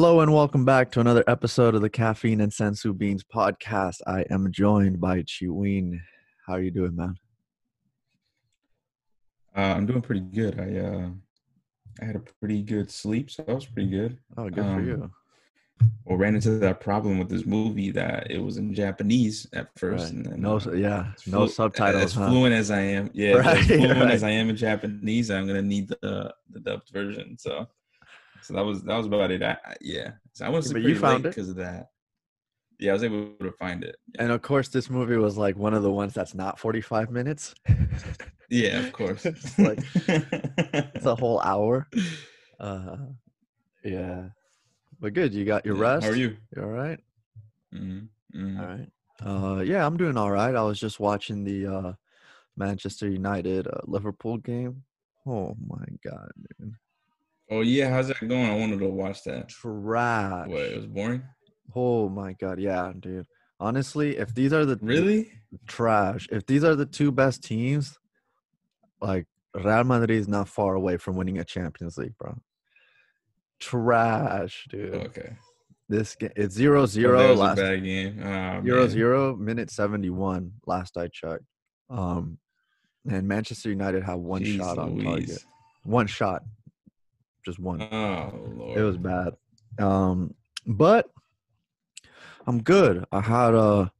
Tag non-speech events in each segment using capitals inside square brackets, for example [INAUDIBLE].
Hello and welcome back to another episode of the Caffeine and Senzu Beans podcast. I am joined by Chiween. How are you doing, man? Uh, I'm doing pretty good. I uh, I had a pretty good sleep, so that was pretty good. Oh, good for Um, you. Well, ran into that problem with this movie that it was in Japanese at first, Right. and then No, uh, yeah, no flu- subtitles. As huh? fluent as I am, yeah, as [LAUGHS] fluent right. as I am in Japanese, I'm gonna need the the dubbed version. So, so that was that was about it. I, I- yeah, so I was But pretty you found it? because of that. Yeah, I was able to find it. Yeah, And of course, this movie was like one of the ones that's not 45 minutes. yeah of [LAUGHS] course. it's like it's a whole hour. [LAUGHS] Uh, yeah, but good. You got your Yeah, rest. How are you? You all right? Mhm, mhm. All right. Uh, yeah, I'm doing all right. I was just watching the uh, Manchester United uh, Liverpool game. Oh my god, dude. Oh yeah, how's that going? I wanted to watch that. Trash. What? It was boring. Oh my god, yeah, dude. Honestly, if these are the Really? trash, if these are the two best teams, like Real Madrid is not far away from winning a Champions League, bro. Trash, dude. Okay. This game it's zero zero. last bad game. Oh, zero man. zero minute seventy one last I checked. Um, and Manchester United have one Jeez shot on target. One shot, just one. Oh lord. It was bad. Um, but I'm good. I had a,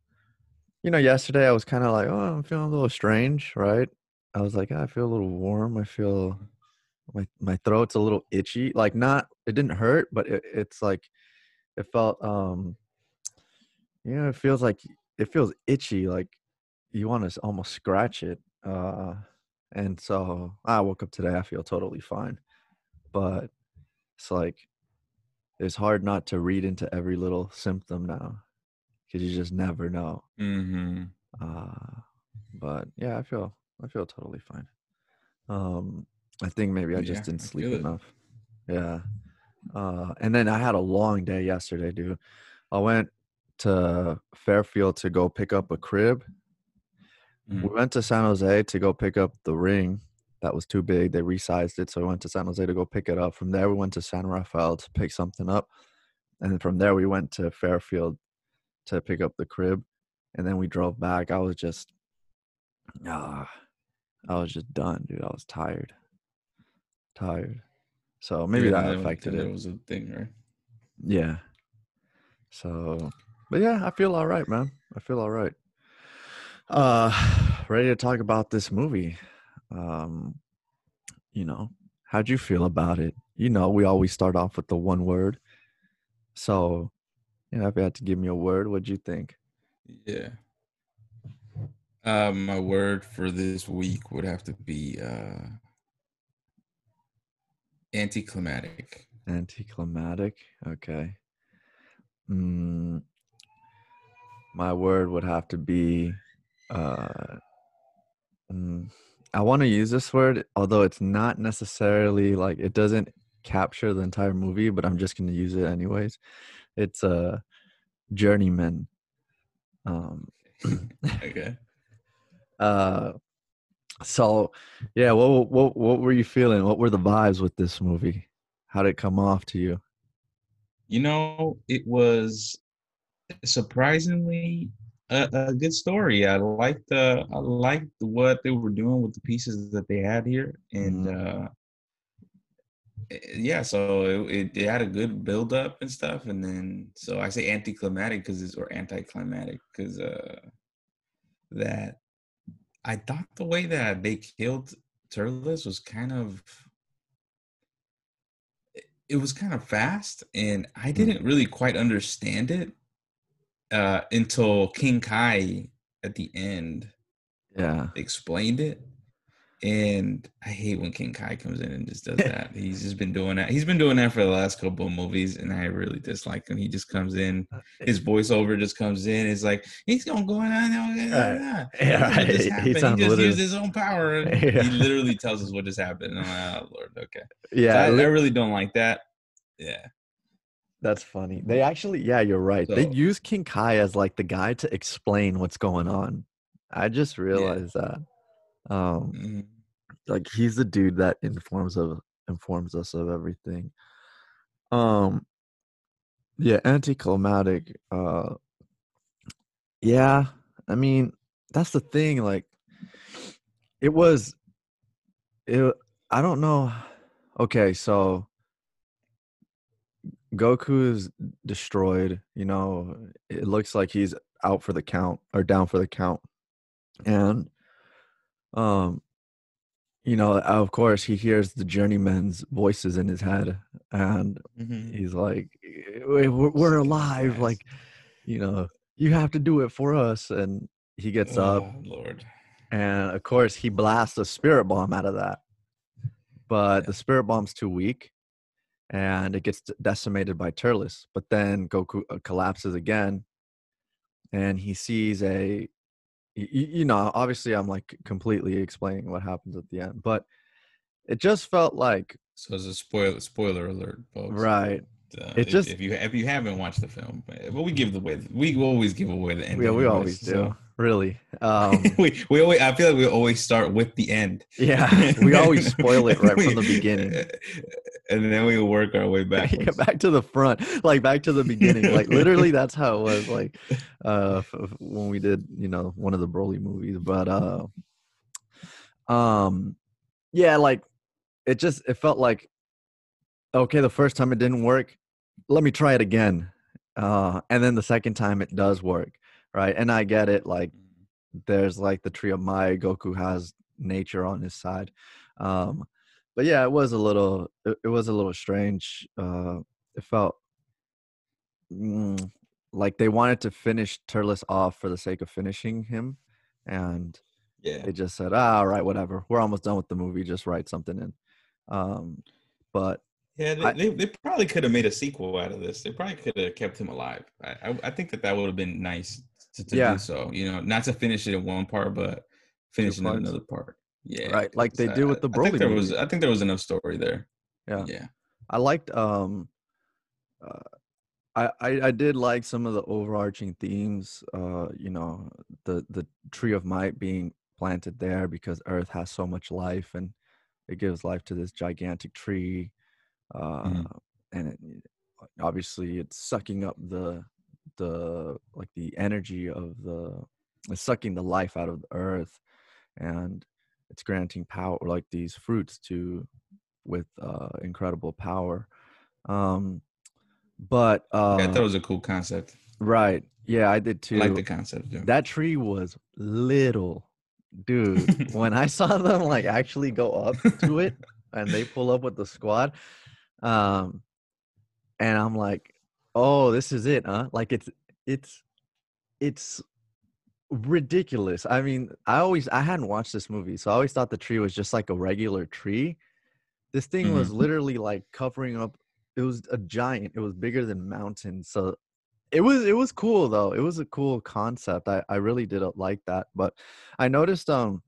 you know, yesterday I was kind of like, oh, I'm feeling a little strange, right? I was like, "Ah, I feel a little warm. I feel my my throat's a little itchy. Like not it didn't hurt, but it, it's like it felt um you know, it feels like it feels itchy, like you want to almost scratch it. Uh and so I woke up today, I feel totally fine. But it's like it's hard not to read into every little symptom now because you just never know. Mm-hmm. Uh, but yeah, I feel I feel totally fine. Um, I think maybe I just Yeah, didn't sleep feel it. enough. Yeah. Uh, and then I had a long day yesterday, dude. I went to Fairfield to go pick up a crib. Mm. We went to San Jose to go pick up the ring that was too big. They resized it, so we went to San Jose to go pick it up. From there, we went to San Rafael to pick something up, and then from there we went to Fairfield to pick up the crib, and then we drove back. I was just, ah, I was just done, dude. I was tired, tired. So maybe Yeah, that affected it. That was a thing, right? Yeah. So, but yeah, I feel all right, man. I feel all right. Uh, [SIGHS] ready to talk about this movie. Um, you know, how'd you feel about it? You know, we always start off with the one word. So, you know, if you had to give me a word, what'd you think? Yeah. Uh, my word for this week would have to be uh, anticlimactic. Anticlimactic. Okay. Mm, my word would have to be. Uh, mm, I want to use this word, although it's not necessarily like it doesn't capture the entire movie, but I'm just going to use it anyways. It's a uh, journeyman. Um, [LAUGHS] Okay. [LAUGHS] uh, so yeah, what what what were you feeling? What were the vibes with this movie? How did it come off to you? You know, it was surprisingly a, a good story. I liked uh, I liked what they were doing with the pieces that they had here, and uh, eh, yeah, so it, it, it had a good build up and stuff, and then so I say anticlimactic because it's or anticlimactic because uh, that I thought the way that they killed Turles was kind of it was kind of fast and I didn't really quite understand it uh, until King Kai at the end Yeah. explained it. And I hate when King Kai comes in and just does [LAUGHS] that. He's just been doing that. He's been doing that for the last couple of movies, and I really dislike him. He just comes in, his voiceover just comes in. It's like he's gonna go on. [LAUGHS] Yeah, Yeah, right. Just He happened. He, sounds just used his own power. [LAUGHS] Yeah. He literally tells us what just happened. Like, oh Lord, okay. So Yeah, I, I really don't like that. Yeah. That's funny. They actually, yeah, you're right. they use King Kai as like the guy to explain what's going on. I just realized that. Um, Mhm. like he's the dude that informs of informs us of everything. Um, Yeah, anticlimactic. Uh, yeah, I mean that's the thing. Like, it was. It. I don't know. Okay, so Goku is destroyed. You know, it looks like he's out for the count or down for the count, and um, you know, of course, he hears the journeyman's voices in his head, and Mhm. he's like, "We- "We're, we're alive!" Yes. Like, you know, you have to do it for us. And he gets up, Oh, Lord. and of course, he blasts a spirit bomb out of that. But Yeah. the spirit bomb's too weak, and it gets decimated by Turles. But then Goku uh, collapses again, and he sees a. you know, obviously, I'm like completely explaining what happens at the end, but it just felt like So it's a spoiler spoiler alert, folks. right. Uh, It if, just- if you if you haven't watched the film, but we give the way we always give away the end. Yeah, we always do. so- Really. [LAUGHS] Um, we we always I feel like we always start with the end. yeah, [LAUGHS] we always spoil it [LAUGHS] right from the beginning. And then we work our way [LAUGHS] Yeah, back to the front, like back to the beginning. Like [LAUGHS] literally, that's how it was. Like uh, when we did, you know, one of the Broly movies. But uh, um, yeah, like it just it felt like okay, the first time it didn't work, let me try it again. Uh, and then the second time it does work, right? And I get it. Like there's like the tree of Might. Goku has nature on his side. Um, but yeah, it was a little, it, it was a little strange. Uh, it felt mm, like they wanted to finish Turles off for the sake of finishing him, and yeah. they just said, ah, all right, whatever. We're almost done with the movie. Just write something in. Um, but Yeah, they, I- they, they probably could have made a sequel out of this. They probably could have kept him alive. I, I, I think that that would have been nice to, to Yeah. do so. You know, not to finish it in one part, but finish it in another part. Yeah, Right, like they do with the I think Broly there was. I think there was enough story there. Yeah. yeah, I liked um uh, I, I I did like some of the overarching themes uh you know the the tree of might being planted there because earth has so much life and it gives life to this gigantic tree uh Mhm. and it, obviously it's sucking up the the like the energy of the it's sucking the life out of the earth and it's granting power like these fruits to with uh incredible power um but uh yeah. I thought it was a cool concept. right yeah i did too I like the concept. Yeah. that tree was little dude when i saw them like actually go up to it and they pull up with the squad um and i'm like oh this is it huh like it's it's it's ridiculous. I mean i always i hadn't watched this movie so i always thought the tree was just like a regular tree. This thing was literally like covering up it was a giant it was bigger than mountains so it was it was cool though. It was a cool concept. I i really did uh, like that but i noticed um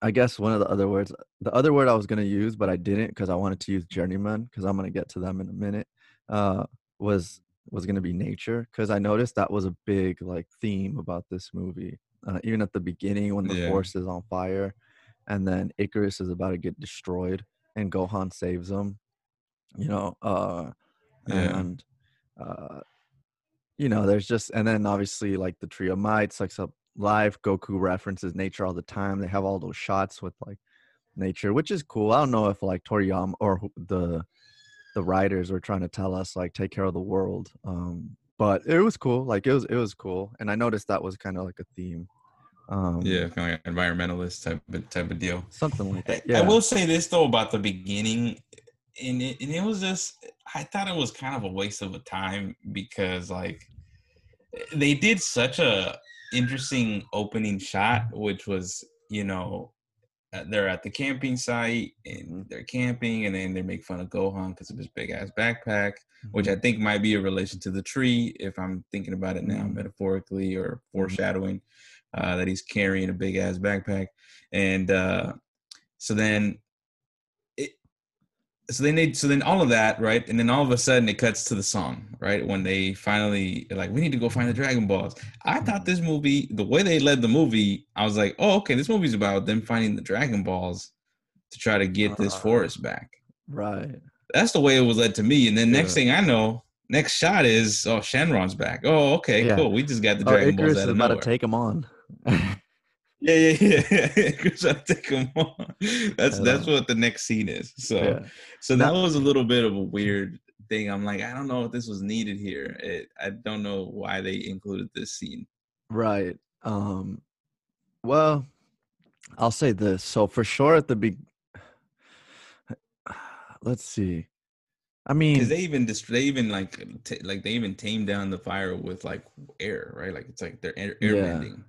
i guess one of the other words the other word i was going to use but i didn't because i wanted to use journeyman because i'm going to get to them in a minute uh was was going to be nature because i noticed that was a big like theme about this movie uh, even at the beginning when the Yeah. forest is on fire and then icarus is about to get destroyed and gohan saves him you know uh Yeah. and uh you know there's just and then obviously like the tree of might sucks up life goku references nature all the time they have all those shots with like nature which is cool i don't know if like toriyama or the the writers were trying to tell us like take care of the world um but it was cool like it was it was cool and i noticed that was kind of like a theme um yeah, kind of like environmentalist type of, type of deal. something like that yeah I will say this though about the beginning, and it, and it was just I thought it was kind of a waste of a time because like they did such a interesting opening shot, which was you know they're at the camping site and they're camping, and then they make fun of Gohan because of his big ass backpack, which Mm-hmm. I think might be a relation to the tree if I'm thinking about it now Mhm. metaphorically or Mm-hmm. foreshadowing uh, that he's carrying a big ass backpack, and uh, so then so then they so then all of that right and then all of a sudden it cuts to the song right when they finally like we need to go find the dragon balls i thought this movie the way they led the movie i was like oh okay this movie's about them finding the dragon balls to try to get this forest back right that's the way it was led to me and then next Yeah. thing i know next shot is oh Shenron's back. Oh, okay, Yeah. cool. We just got the Oh, Dragon Icarus Balls out of about nowhere. to take him on. [LAUGHS] yeah, yeah, yeah. [LAUGHS] To take him on. That's that's what the next scene is. So yeah. so that was a little bit of a weird thing. I'm like, I don't know if this was needed here. It, I don't know why they included this scene. Right. Um well, I'll say this. So for sure at the big [SIGHS] let's see. I mean Because they even just they even like t- like they even tame down the fire with like air, right? Like it's like they're air, air Yeah. bending.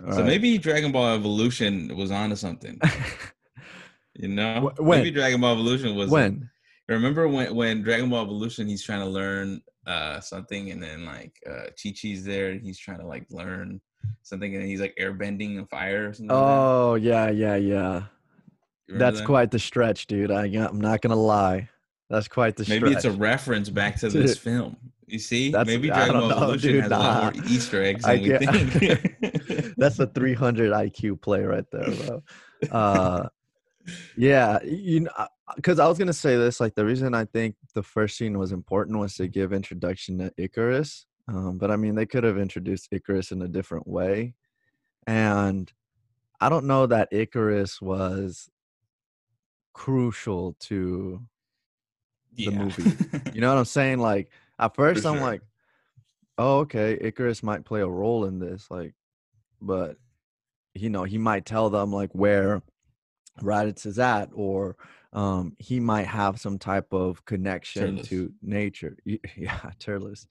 So right. maybe Dragon Ball Evolution was onto something. [LAUGHS] You know, when? maybe Dragon Ball Evolution was when? Remember when when Dragon Ball Evolution he's trying to learn uh something and then like uh Chi Chi's there and he's trying to like learn something and he's like airbending and fire or something. like? Oh, yeah, yeah, yeah. That's that? quite the stretch, dude. I, I'm not gonna lie. That's quite the stretch. Maybe it's a reference back to Dude. [LAUGHS] this film. You see, maybe Dragon Ball know, Evolution dude, has a lot more Easter eggs I than we think. That's a 300 IQ play right there, bro. Uh, yeah, you know, because I was gonna say this. Like the reason I think the first scene was important was to give introduction to Icarus. Um, but I mean, they could have introduced Icarus in a different way, and I don't know that Icarus was crucial to yeah. movie. [LAUGHS] You know what I'm saying? Like at first I'm sure. like, oh, okay, Icarus might play a role in this, like, but you know, he might tell them like where Raditz is at, or um, he might have some type of connection Turles. to nature. [LAUGHS] Yeah, Turles.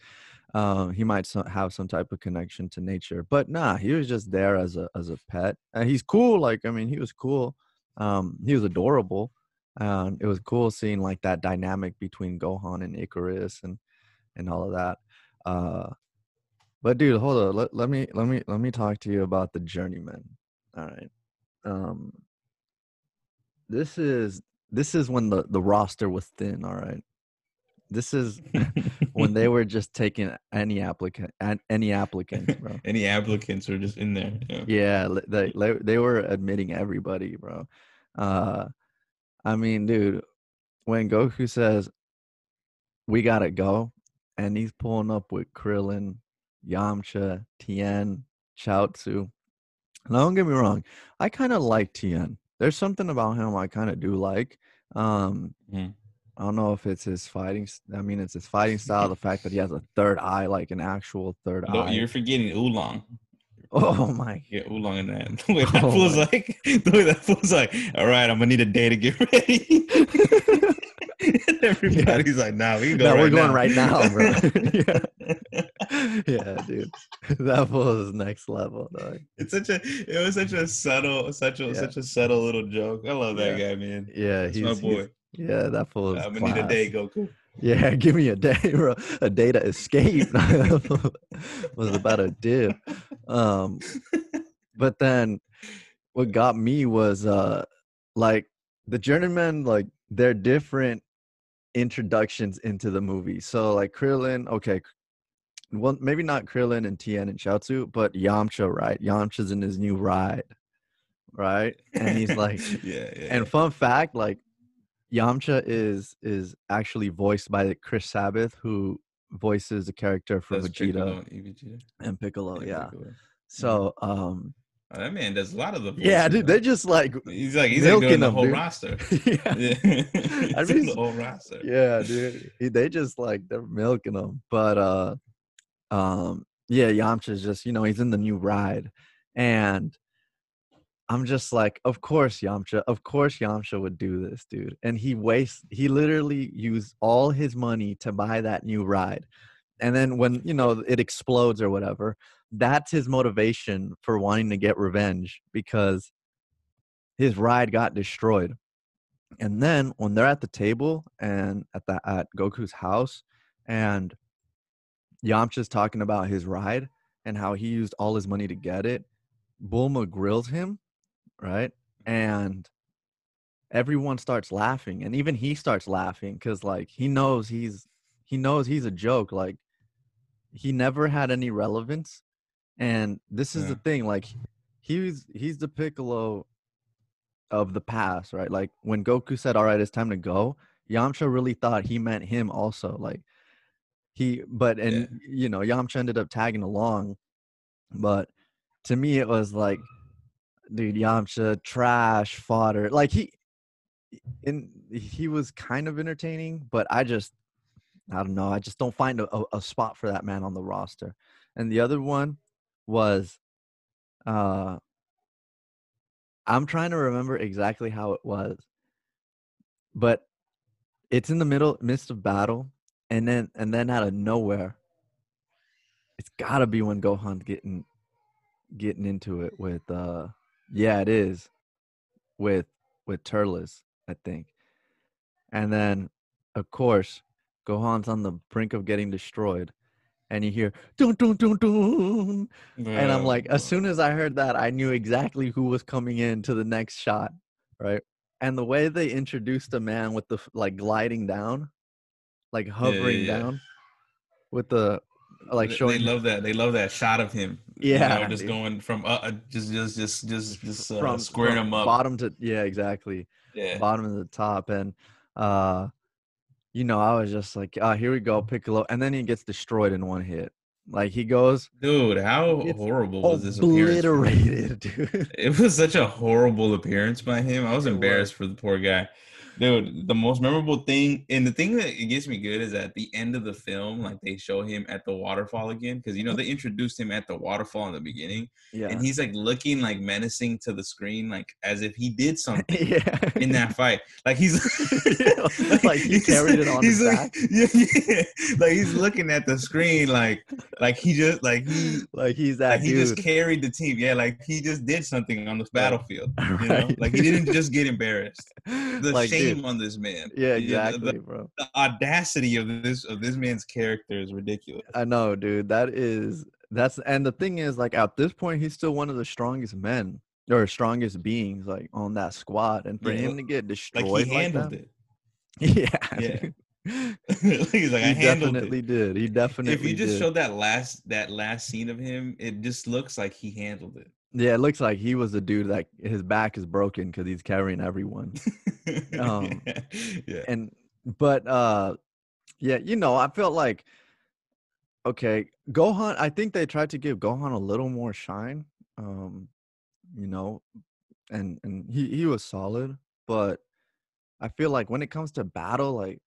Um, he might have some type of connection to nature, but nah, he was just there as a as a pet, and he's cool. Like, I mean, he was cool. Um, he was adorable. Um, it was cool seeing like that dynamic between Gohan and Icarus and and all of that. Uh, but dude, hold on. Let, let me let me let me talk to you about the journeyman. All right. Um, this is this is when the the roster was thin. All right. This is [LAUGHS] when they were just taking any applicant an- [LAUGHS] any applicants, bro. Any applicants are just in there. Yeah. Yeah, they they they were admitting everybody, bro. Uh, I mean, dude, when Goku says we gotta go, and he's pulling up with Krillin, Yamcha, Tien, Chaozu. Now, don't get me wrong, I kind of like Tien. There's something about him I kind of do like. Um, Mhm. I don't know if it's his fighting. I mean, it's his fighting style. The fact that he has a third eye, like an actual third No, eye. you're forgetting Oolong. Oh my Yeah, Oolong in that. [LAUGHS] The way [LAUGHS] that Oh fool's my- like, the way that fool's like, all right, I'm gonna need a day to get [LAUGHS] ready. and everybody's like, nah, we can go no, right we're going now. right now, bro. yeah. Yeah, dude. [LAUGHS] That was next level, dog. It's such a it was such a subtle, such a Yeah. such a subtle little joke. I love that Yeah. guy, man. Yeah, That's he's, my he's- boy. yeah, that fool I'm gonna need a day, Goku. Yeah, [LAUGHS] give me a day, [LAUGHS] bro. A day to escape. was about a dip. Um, but then what got me was uh like the journeymen like they're different introductions into the movie so like krillin okay well maybe not krillin and tien and Chaozu, but yamcha right yamcha's in his new ride right and he's [LAUGHS] like yeah, yeah. and fun fact like yamcha is is actually voiced by chris sabat who voices the character for That's vegeta Piccolo and piccolo yeah Piccolo. so um Oh, that man does a lot of the. yeah dude they're just like He's like he's like milking doing the whole dude. roster. [LAUGHS] yeah Yeah, [LAUGHS] I mean, the whole roster. yeah dude they just like they're milking them but uh um yeah yamcha's just you know he's in the new ride and i'm just like of course yamcha of course yamcha would do this dude and he wastes he literally used all his money to buy that new ride and then when you know it explodes or whatever that's his motivation for wanting to get revenge because his ride got destroyed and then when they're at the table and at the at Goku's house, and Yamcha's talking about his ride and how he used all his money to get it, Bulma grills him, right? And everyone starts laughing, and even he starts laughing because like he knows he's he knows he's a joke. Like he never had any relevance, and this is the thing. Like he's he's the Piccolo of the past, right? Like when Goku said, "All right, it's time to go," Yamcha really thought he meant him also. Like he but and Yeah. you know Yamcha ended up tagging along, but to me it was like, dude, Yamcha trash fodder. Like he, in he was kind of entertaining, but I just I don't know. I just don't find a, a, a spot for that man on the roster. And the other one was, uh, I'm trying to remember exactly how it was, but it's in the middle midst of battle, and then and then out of nowhere, it's got to be when Gohan's getting getting into it with uh yeah it is with with Turles I think. And then of course Gohan's on the brink of getting destroyed and you hear dun dun dun dun and I'm like as soon as I heard that I knew exactly who was coming in to the next shot right? And the way they introduced a man with the like gliding down like hovering yeah. down with the like showing they love that. They love that shot of him. Yeah, you know, just dude. going from uh, uh, just just just just just uh, from squaring from him up. bottom to yeah exactly yeah, bottom to the top and uh you know i was just like ah here we go piccolo and then he gets destroyed in one hit like he goes dude, how horrible was this appearance? obliterated [LAUGHS] dude It was such a horrible appearance by him. I was It embarrassed was. for the poor guy. Dude, the most memorable thing and the thing that it gets me good is at the end of the film, like they show him at the waterfall again. Cause you know, they introduced him at the waterfall in the beginning. yeah And he's like looking like menacing to the screen, like as if he did [LAUGHS] something yeah in that fight. Like he's [LAUGHS] [LAUGHS] Like he carried it on his like, back. Yeah, yeah. Like he's looking at the screen like like he just like he like he's that like he just carried the team. Yeah, like he just did something on the battlefield. You know, Right. like he didn't just get embarrassed. The like shame dude, on this man. yeah exactly The, bro the audacity of this of this man's character is ridiculous. i know dude that is that's and the thing is like at this point he's still one of the strongest men or strongest beings like on that squad and for Yeah, him to get destroyed Like he like handled that, it. [LAUGHS] Yeah. Yeah. [LAUGHS] he's like, he I definitely it. did. He definitely If you just did. showed that last that last scene of him, it just looks like he handled it. Yeah, it looks like he was a dude that his back is broken because he's carrying everyone. Um, [LAUGHS] yeah. And but uh yeah, you know, I felt like okay, Gohan, I think they tried to give Gohan a little more shine. Um, you know, and and he he was solid, but I feel like when it comes to battle, like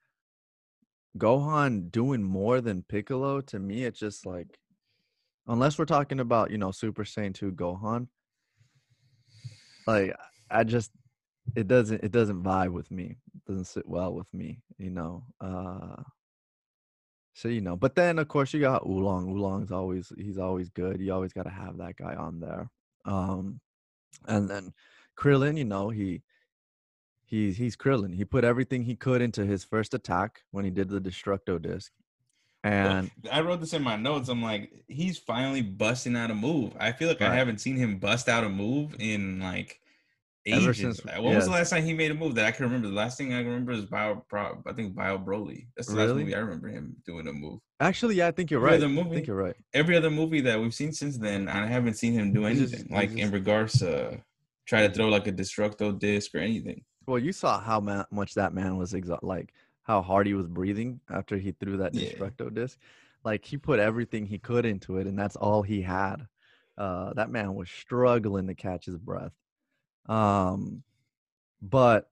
Gohan doing more than Piccolo, to me, it's just like, unless we're talking about, you know, Super Saiyan 2 Gohan, like, I just, it doesn't, it doesn't vibe with me. It doesn't sit well with me, you know. Uh, so, you know, but then of course you got Oolong. Oolong's always, he's always good. You always got to have that guy on there. Um, and then Krillin, you know, he, he's he's Krillin. He put everything he could into his first attack when he did the Destructo disc, and I wrote this in my notes. I'm like, he's finally busting out a move. I feel like I haven't seen him bust out a move in like Ever ages. since- Like, when was the last time he made a move that I can remember? The last thing I can remember is Bio. Pro, I think Bio Broly. That's the last movie I remember him doing a move. actually, yeah, I think you're Every right. other I think you're right. Every other movie that we've seen since then, I haven't seen him do just- anything he's like in just- regards to try to throw like a Destructo disc or anything. Well, you saw how ma- much that man was exa- like how hard he was breathing after he threw that Yeah. Destructo disc. Like he put everything he could into it, and that's all he had. Uh, that man was struggling to catch his breath. Um, but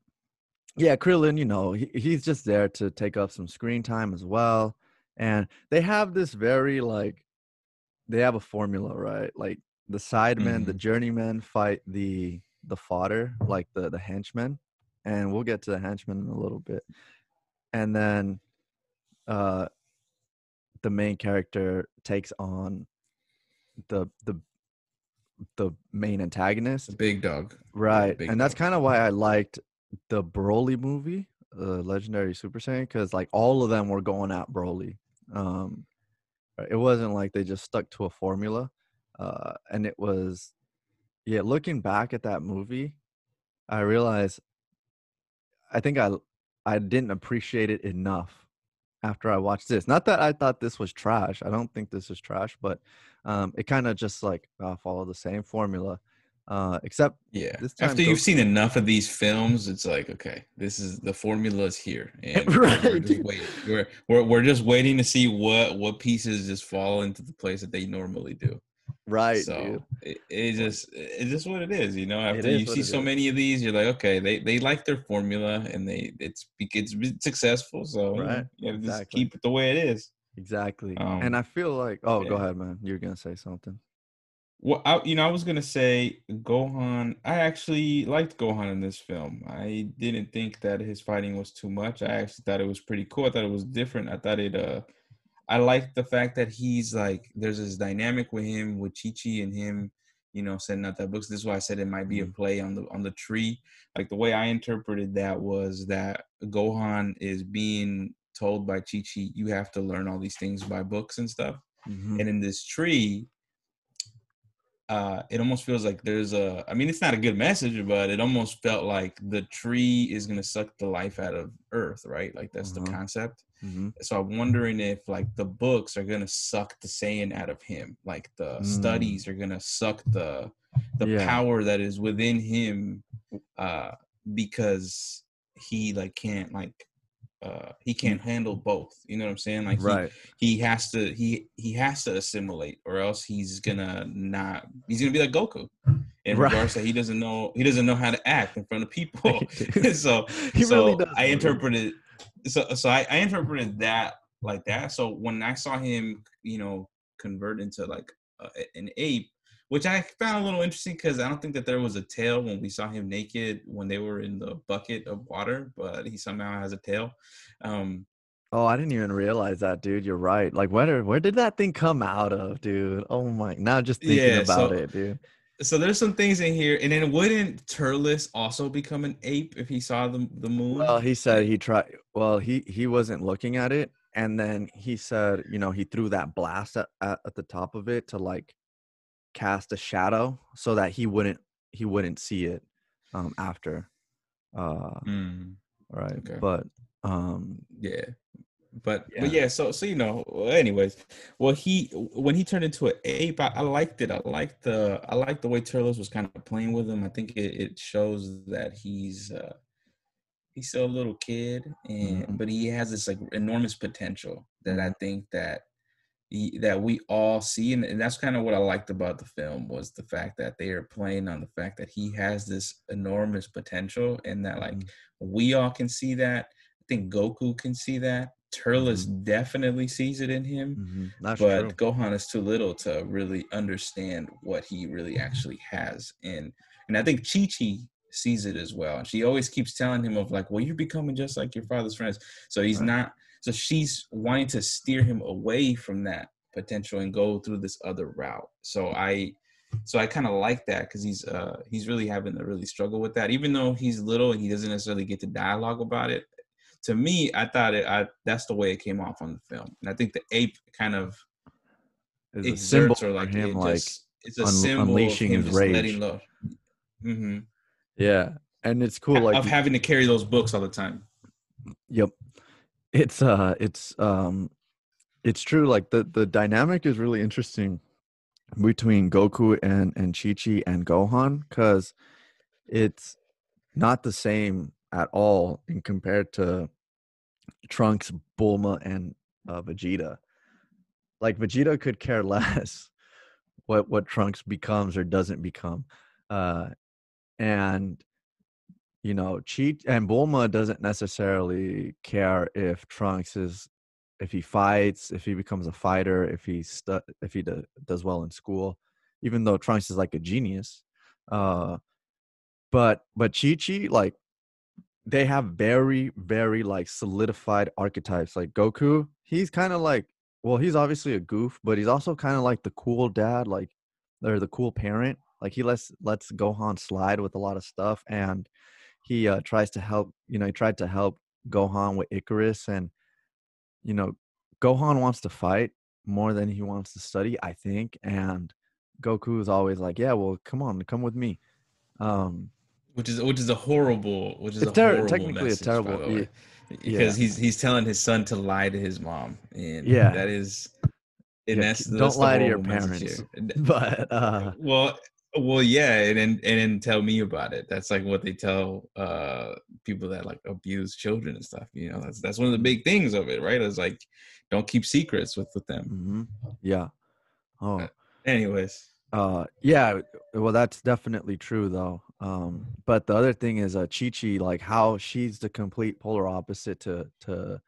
yeah, Krillin, you know, he, he's just there to take up some screen time as well. And they have this very like, they have a formula, right? Like the sidemen, the journeymen fight the the fodder, like the the henchmen, and we'll get to the henchmen in a little bit. And then, uh, the main character takes on the the the main antagonist, Big dog. right? big And that's kind of why I liked the Broly movie, the Legendary Super Saiyan, because like all of them were going at Broly. Um, it wasn't like they just stuck to a formula, uh, and it was, yeah. Looking back at that movie, I realized, I think I I didn't appreciate it enough after I watched this. Not that I thought this was trash. I don't think this is trash, but um, it kind of just like uh, followed the same formula. Uh, except Yeah. This time After you've seen enough of these films, it's like, okay, this is the formula is here. [LAUGHS] And we're just waiting. We're, we're we're just waiting to see what what pieces just fall into the place that they normally do. Right, so it, it just it's just what it is, you know. After you see so is. many of these, you're like, okay, they they like their formula and they it's it's successful. So you know, Right, you gotta just keep it the way it is. Exactly. Um, and I feel like, oh, go ahead, man. You're gonna say something. Well, I, you know, I was gonna say Gohan. I actually liked Gohan in this film. I didn't think that his fighting was too much. I actually thought it was pretty cool. I thought it was different. I thought it. Uh, I like the fact that he's like, there's this dynamic with him, with Chi Chi and him. You know, sending out that books. This is why I said it might be a Mhm. play on the on the tree. Like the way I interpreted that was that Gohan is being told by Chi Chi, you have to learn all these things by books and stuff Mhm. and in this tree uh it almost feels like there's a i mean it's not a good message but it almost felt like the tree is going to suck the life out of earth right like that's Mhm. the concept Mhm. so i'm wondering if like the books are going to suck the Saiyan out of him like the Mm. studies are going to suck the the Yeah. power that is within him uh because he like can't like uh he can't handle both you know what i'm saying? Like he, right. he has to he he has to assimilate or else he's gonna not he's gonna be like goku in Right. regards that he doesn't know he doesn't know how to act in front of people. So [LAUGHS] He [LAUGHS] so really does, i interpreted so so I, I interpreted that like that. So when i saw him you know convert into like uh, an ape which i found a little interesting because i don't think that there was a tail when we saw him naked when they were in the bucket of water but he somehow has a tail um Oh, I didn't even realize that, dude. You're right. Like, where where did that thing come out of, dude? Oh my! Now just thinking Yeah, about so- it, dude. so there's some things in here, and then wouldn't Turles also become an ape if he saw the the moon? Well, he said he tried. Well, he he wasn't looking at it, and then he said, you know, he threw that blast at, at, at the top of it to like cast a shadow so that he wouldn't he wouldn't see it um after. Uh, Hmm, right. Okay. But um, yeah, but Yeah. but yeah. So so you know. Anyways, well he when he turned into an ape, I, I liked it. I liked the I liked the way Turles was kind of playing with him. I think it, it shows that he's uh he's still a little kid, and Mhm. but he has this like enormous potential that I Mm-hmm. think that that we all see, and, and that's kind of what I liked about the film was the fact that they are playing on the fact that he has this enormous potential, and that like Mhm. we all can see that. I think Goku can see that. Turles definitely sees it in him, mhm, that's but true. Gohan is too little to really understand what he really actually has. And and I think Chi Chi sees it as well. And she always keeps telling him of like, well, you're becoming just like your father's friends. So he's Right. not so she's wanting to steer him away from that potential and go through this other route. So I so I kind of like that because he's uh he's really having to really struggle with that. Even though he's little and he doesn't necessarily get to dialogue about it. To me, I thought it I that's the way it came off on the film. And I think the ape kind of It's a symbol or like him, it like just it's a un- symbol unleashing his rage. letting low. hmm yeah, and it's cool. Like of having to carry those books all the time. Yep. It's uh it's um it's true like the the dynamic is really interesting between Goku and and Chi-Chi and Gohan cuz it's not the same at all in compared to Trunks, Bulma and uh, Vegeta. Like Vegeta could care [LAUGHS] less what what Trunks becomes or doesn't become. Uh and you know, Cheat and Bulma doesn't necessarily care if Trunks is if he fights, if he becomes a fighter, if he stu- if he do- does well in school, even though Trunks is like a genius. Uh, but but Chi Chi like they have very very like solidified archetypes. Like Goku, he's kind of like well, he's obviously a goof, but he's also kind of like the cool dad, like or the cool parent. Like he lets lets Gohan slide with a lot of stuff, and he uh, tries to help. You know, he tried to help Gohan with Icarus, and you know, Gohan wants to fight more than he wants to study, I think. And Goku is always like, "Yeah, well, come on, come with me." Um, which is which is a horrible which is a ter- horrible technically a message, by terrible- yeah. because he's he's telling his son to lie to his mom and Yeah. that is and Yeah, that's don't that's lie to your parents. [LAUGHS] but uh, well Well, yeah, and then and then tell me about it. That's like what they tell uh people that like abuse children and stuff. You know, that's that's one of the big things of it, right? It's like don't keep secrets with with them. hmm Yeah. Oh. Anyways, Uh, yeah. Well, that's definitely true, though. Um, but the other thing is, uh, Chi Chi, like how she's the complete polar opposite to to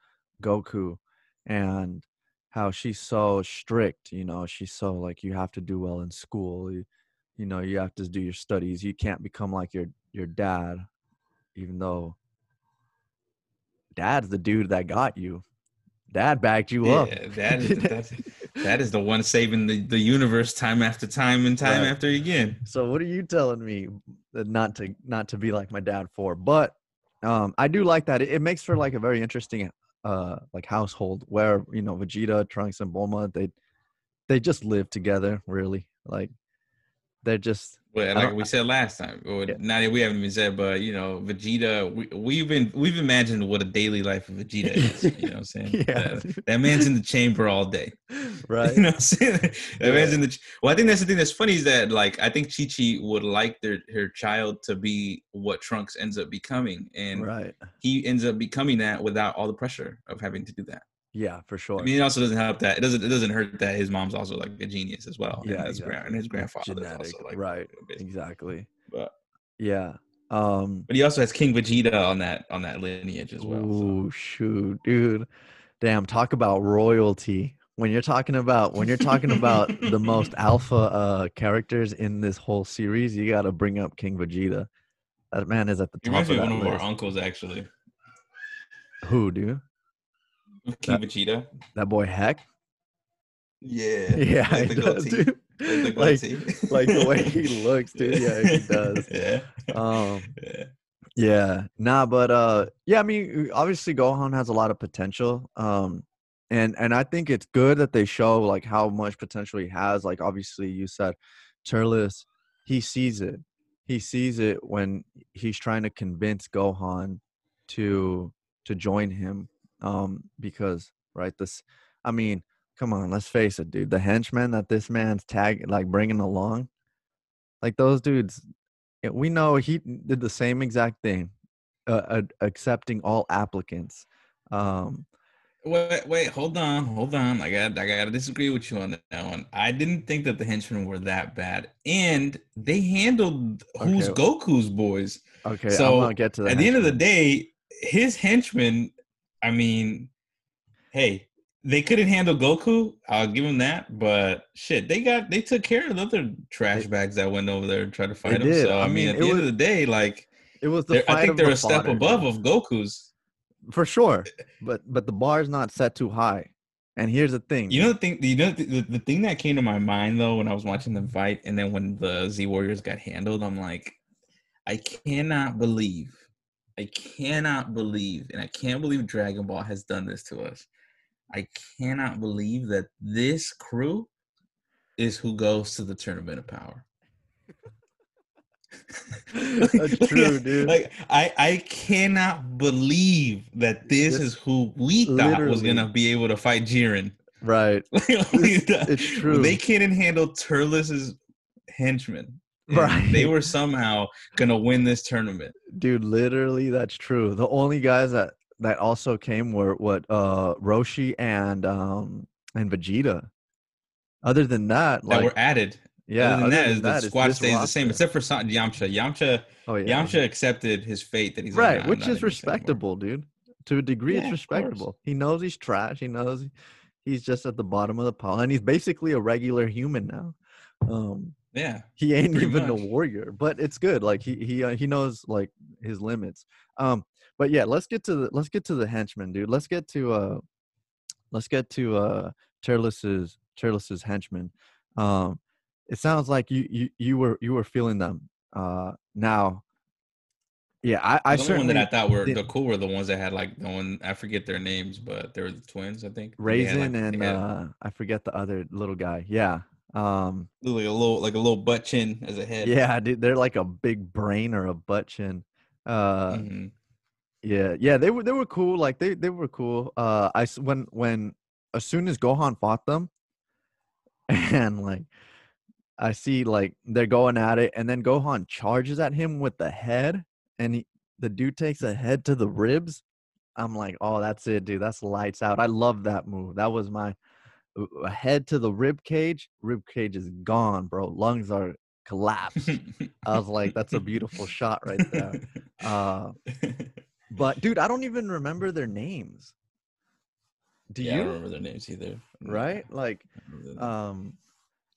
Goku, and how she's so strict. You know, she's so like you have to do well in school. You, you know, you have to do your studies. You can't become like your your dad, even though dad's the dude that got you. Dad backed you up. yeah, that is [LAUGHS] that, that is the one saving the, the universe time after time and time Right. after again. So what are you telling me that not to not to be like my dad for? But um I do like that. It, it makes for like a very interesting uh like household where you know Vegeta, Trunks, and Bulma they they just live together really. Like they're just Well, like we said last time, or Yeah. not that we haven't even said, but you know, Vegeta, we, we've been we've imagined what a daily life of Vegeta is. [LAUGHS] You know what I'm saying? yeah, That, that man's in the chamber all day. [LAUGHS] right. You know what I'm saying? That Yeah. man's in the. ch- Well, I think that's the thing that's funny is that like I think Chi Chi would like their her child to be what Trunks ends up becoming, and right. he ends up becoming that without all the pressure of having to do that. Yeah, for sure. I mean, it also doesn't help that it doesn't it doesn't hurt that his mom's also like a genius as well. Yeah, and his, grand, and his grandfather is Genetic, also like right. basically- Exactly. But Yeah. Um but he also has King Vegeta on that on that lineage as well. so. Ooh, shoot, dude. Damn, talk about royalty. When you're talking about when you're talking about the most [LAUGHS] alpha uh characters in this whole series, you got to bring up King Vegeta. That man is at the He top reminds of me of that one of our uncles actually. Who, dude? King Vegeta. That boy Heck? Yeah. [LAUGHS] Yeah, Like he the does, goatee. Like the Like, like the way he [LAUGHS] looks, dude. Yeah, he does. Yeah. Um, [LAUGHS] yeah. Yeah, nah, but uh, yeah, I mean, obviously Gohan has a lot of potential. Um, and and I think it's good that they show like how much potential he has. Like obviously, you said Turles, he sees it. He sees it when he's trying to convince Gohan to to join him. Um, because right, this, I mean, come on, let's face it, dude. The henchmen that this man's tag like bringing along, like those dudes we know he did the same exact thing, uh, uh, accepting all applicants. Um, Wait, wait, hold on, hold on. I got, I got to disagree with you on that one. I didn't think that the henchmen were that bad, and they handled who's Okay. Goku's boys. okay, So, I'm gonna get to that. At the end of the day, his henchmen. I mean, hey, they couldn't handle Goku. I'll give them that. But shit, they got they took care of the other trash bags that went over there and tried to fight did. So I, I mean, at the end of the day, like it was the I think they're the a step fodder, above of Goku's. for sure. But but the bar is not set too high. And here's the thing. You know the thing. You know the, the, the thing that came to my mind though when I was watching them fight, and then when the Z Warriors got handled, I'm like, I cannot believe, I cannot believe, and I can't believe Dragon Ball has done this to us. I cannot believe that this crew is who goes to the Tournament of Power. [LAUGHS] That's [LAUGHS] true, dude. Like I, I cannot believe that this, This- is who we thought was gonna be able to fight Jiren. right. [LAUGHS] Like, It's, it's true. They couldn't handle Turles's henchmen. [LAUGHS] Right. They were somehow gonna win this tournament. Dude, literally that's true. The only guys that that also came were what uh Roshi and um and Vegeta. Other than that, That like were added. yeah, Other than other that, than the that, it's squad stays the same, except for Yamcha. Yamcha, oh yeah, Yamcha accepted his fate that he's right, "Nah, I'm which is in anymore." respectable, dude. To a degree, Yeah, it's respectable. He knows he's trash. He knows he's just at the bottom of the pile, and he's basically a regular human now. Um, Yeah, he ain't even much. a warrior, but it's good. Like he he uh, he knows like his limits. Um, but yeah, let's get to the let's get to the henchman, dude. Let's get to uh, let's get to uh, Turles's Turles's henchman. Um, it sounds like you you you were you were feeling them. Uh, now, yeah, I I the only one that I thought were did- the cool were the ones that had like the one I forget their names, but they were the twins. I think Raisin like- and had uh, I forget the other little guy. Yeah. Um, like a little like a little butt chin as a head. yeah, dude, they're like a big brain or a butt chin. Uh, Mhm. Yeah, yeah, they were they were cool. Like they they were cool. Uh, I when when as soon as Gohan fought them, [LAUGHS] and like I see like they're going at it, and then Gohan charges at him with the head, and he, the dude takes a head to the ribs. I'm like, oh, that's it, dude. That's lights out. I love that move. That was my head to the rib cage. Rib cage is gone, bro. Lungs are collapsed. I was like, that's a beautiful shot right there. Uh, but dude, I don't even remember their names. Do yeah, I you? don't remember their names either. Right? Like,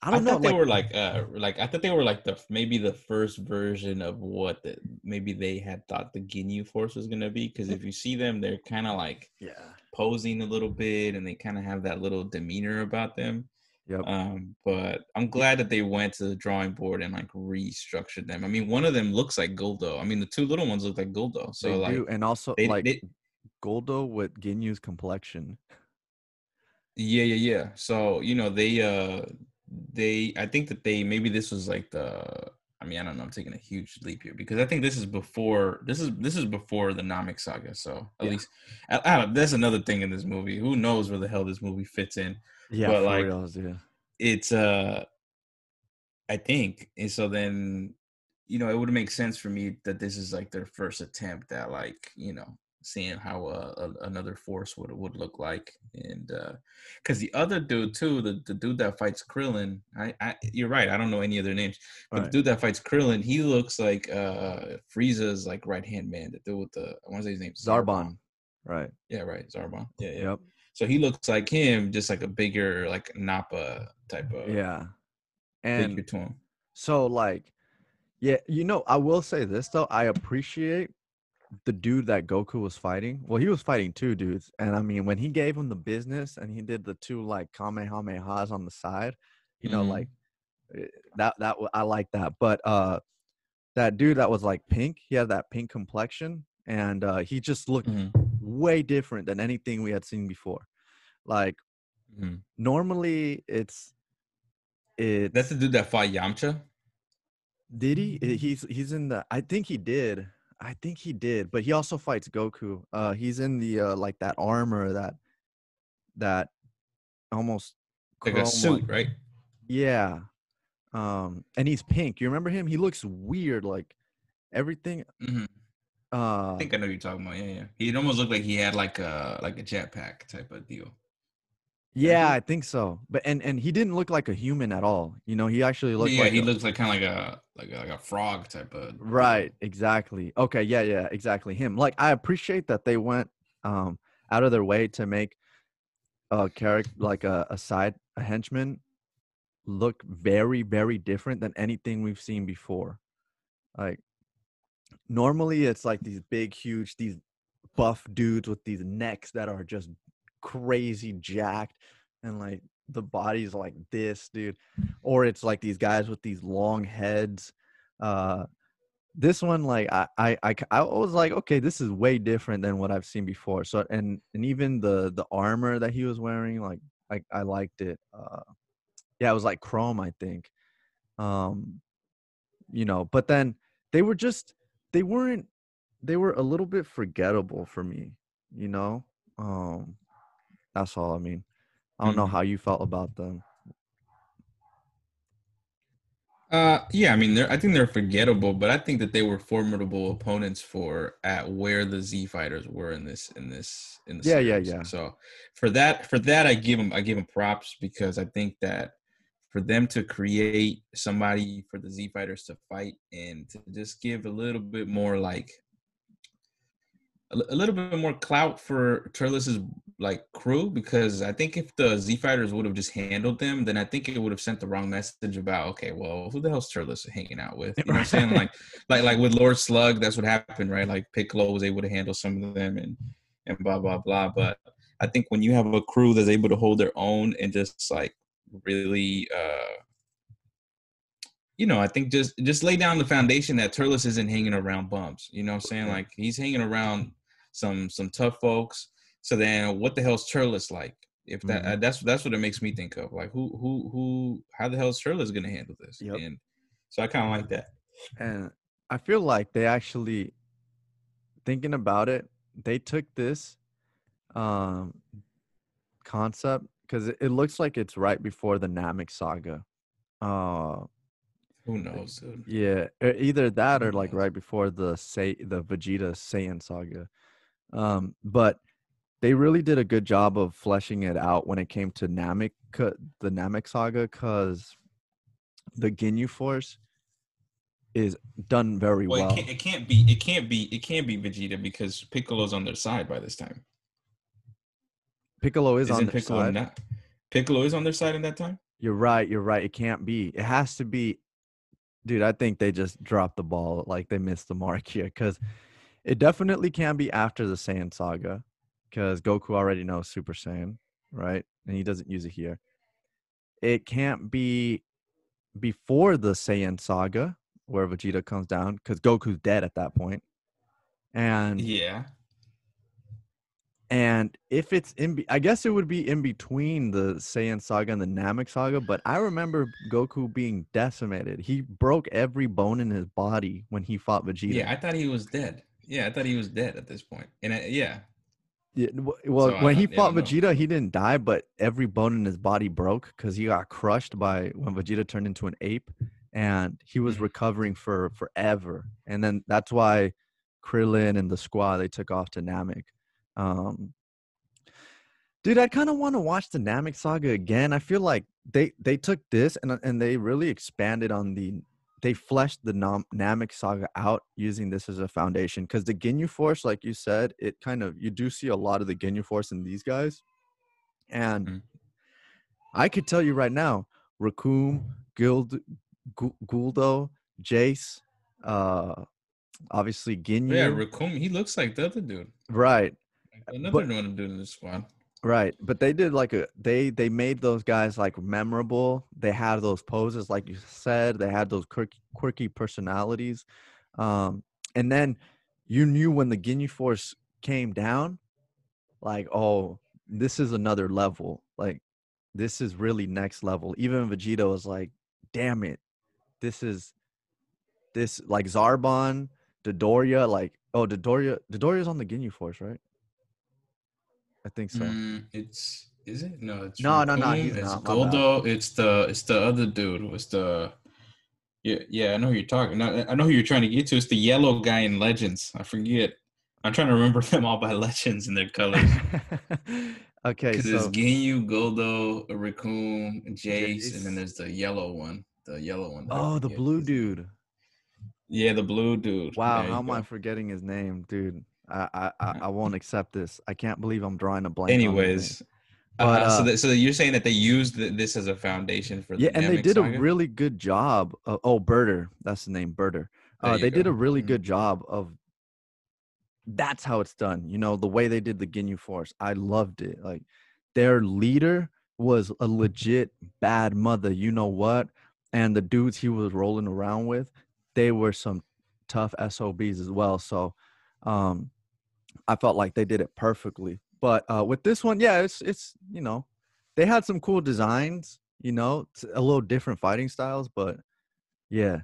I don't remember their names. I know. thought they were like uh like I thought they were like the maybe the first version of what the, maybe they had thought the Ginyu Force was gonna be because if you see them they're kind of like yeah, posing a little bit and they kind of have that little demeanor about them. yep. Um, but I'm glad that they went to the drawing board and like restructured them. I mean, one of them looks like Guldo. I mean, the two little ones look like Guldo. So they like do, and also they, like they Guldo with Ginyu's complexion. Yeah, yeah, yeah. So, you know, they uh they I think that they maybe this was like the I mean, I don't know, I'm taking a huge leap here because I think this is before this is this is before the Namek saga. So at Yeah. least I, I don't that's another thing in this movie. Who knows where the hell this movie fits in. Yeah, But, like, yeah. It's uh I think. And so then, you know, it would make sense for me that this is like their first attempt at like, you know, seeing how uh, a, another force would would look like, and because the other dude too, the, the dude that fights Krillin, I, I you're right, I don't know any other names, but Right. the dude that fights Krillin, he looks like uh Frieza's like right hand man, the dude with the I want to say his name Zarbon. Right. Yeah, right, Zarbon. Yeah, yeah. Yep. So he looks like him, just like a bigger like Nappa type of Yeah. figure And to him. so like yeah, you know, I will say this though, I appreciate the dude that Goku was fighting. Well, he was fighting two dudes. And I mean, when he gave him the business and he did the two like kamehamehas on the side, you know, Mhm. like eh, that that I like that. But uh that dude that was like pink, he had that pink complexion and uh he just looked Mhm, way different than anything we had seen before. Like mhm. normally it's it's That's the dude that fought Yamcha. did he Eh, he's he's in the i think he did i think he did but he also fights goku uh he's in the uh like that armor that that almost Like a suit, right? yeah um and he's pink you remember him he looks weird like everything Mhm. uh I think I know you're talking about. Yeah, yeah. He almost looked like he had like a like a jetpack type of deal. Yeah i think so but and and he didn't look like a human at all you know he actually looked yeah, like he a- looks like kind of like a like a, like a frog type of. Right, exactly. Okay, yeah, yeah, exactly. Him. Like I appreciate that they went um out of their way to make a character like a, a side a henchman look very, very different than anything we've seen before. Like normally it's like these big, huge, these buff dudes with these necks that are just crazy jacked and like the body's like this, dude. Or it's like these guys with these long heads. Uh this one like I, I, I was like okay this is way different than what i've seen before so and and even the the armor that he was wearing like i i liked it uh yeah it was like chrome i think um you know but then they were just they weren't they were a little bit forgettable for me you know um that's all i mean i don't know Mhm. how you felt about them Uh, yeah, I mean, they're I think they're forgettable, but I think that they were formidable opponents for at where the Z fighters were in this in this in the Yeah, yeah, yeah. So for that for that I give them I give them props because I think that for them to create somebody for the Z fighters to fight and to just give a little bit more like a little bit more clout for Turles's like crew because I think if the Z fighters would have just handled them, then I think it would have sent the wrong message about okay, well, who the hell's Turles hanging out with? You know what I'm saying? Like, [LAUGHS] like, like with Lord Slug, that's what happened, right? Like Piccolo was able to handle some of them and and blah blah blah. But I think when you have a crew that's able to hold their own and just like really uh you know, I think just just lay down the foundation that Turles isn't hanging around bumps. You know what I'm saying? Like he's hanging around some some tough folks. So then what the hell's Turles like? If that Mhm. uh, that's that's what it makes me think of. Like who who who how the hell is Turles gonna handle this? Yep. And so I kinda like that. and i feel like they actually thinking about it they took this um concept because it, it looks like it's right before the namek saga uh Who knows, dude? Yeah, either that or like right before the say the Vegeta Saiyan saga. Um, but they really did a good job of fleshing it out when it came to Namek, the Namek saga, because the Ginyu Force is done very Well, well. it, can't, it can't be. It can't be. It can't be Vegeta because Piccolo's on their side by this time. Piccolo is on Isn't their Piccolo side. not? Piccolo is on their side in that time. You're right. You're right. It can't be. It has to be. Dude, I think they just dropped the ball. Like they missed the mark here because it definitely can be after the Saiyan saga because Goku already knows Super Saiyan, right? And he doesn't use it here. It can't be before the Saiyan saga where Vegeta comes down because Goku's dead at that point. And Yeah. and if it's in, be- I guess it would be in between the Saiyan saga and the Namek saga. But I remember Goku being decimated. He broke every bone in his body when he fought Vegeta. Yeah. I thought he was dead. Yeah, I thought he was dead at this point. And I, yeah, Yeah, well, So when he don't- yeah, I fought. Vegeta, he didn't die, but every bone in his body broke because he got crushed by when Vegeta turned into an ape, and he was Mhm. recovering for forever. And then that's why Krillin and the squad they took off to Namek. Um, dude, I kind of want to watch the Namek saga again. I feel like they they took this and and they really expanded on the. They fleshed the Nam- Namek saga out using this as a foundation because the Ginyu Force, like you said, it kind of you do see a lot of the Ginyu Force in these guys, and Mhm. I could tell you right now, Recoome, Guild, Gu- Guldo, Jace, uh, obviously Ginyu, yeah. Recoome. He looks like the other dude. right? Another But- one dude in the squad. Right, but they did like a they they made those guys like memorable. They had those poses, like you said. They had those quirky, quirky personalities, um, and then you knew when the Ginyu Force came down, like oh, this is another level. Like this is really next level. Even Vegeta was like, damn it, this is this like Zarbon, Dodoria, like oh Dodoria, Dodoria's on the Ginyu Force, right? I think so. Mm, it's is it? No, it's No, no, no, he's It's not. Guldo. It's the it's the other dude. Was the yeah yeah I know who you're talking. I, know who you're trying to get to. It's the yellow guy in Legends. I forget. I'm trying to remember [LAUGHS] them all by legends and their colors. [LAUGHS] okay, Because there's so Ginyu, Guldo, Recoome, Jace, and then there's the yellow one. The yellow one. oh, the blue dude. Yeah, the blue dude. Wow, how am I forgetting his name, dude? I I I, I won't accept this. I can't believe I'm drawing a blank. on his name. Anyways, But, uh, so uh, that, so you're saying that they used th- this as a foundation for the yeah, and they Namek did a really good job. Of, oh, Burter, that's the name, Burter. Uh, they did a really Mhm. good job of. That's how it's done. You know the way they did the Ginyu Force. I loved it. Like their leader was a legit bad mother. You know what? And the dudes he was rolling around with, they were some tough SOBs as well. So, um, I felt like they did it perfectly. But uh, with this one, yeah, it's it's you know, they had some cool designs. You know, a little different fighting styles, but yeah,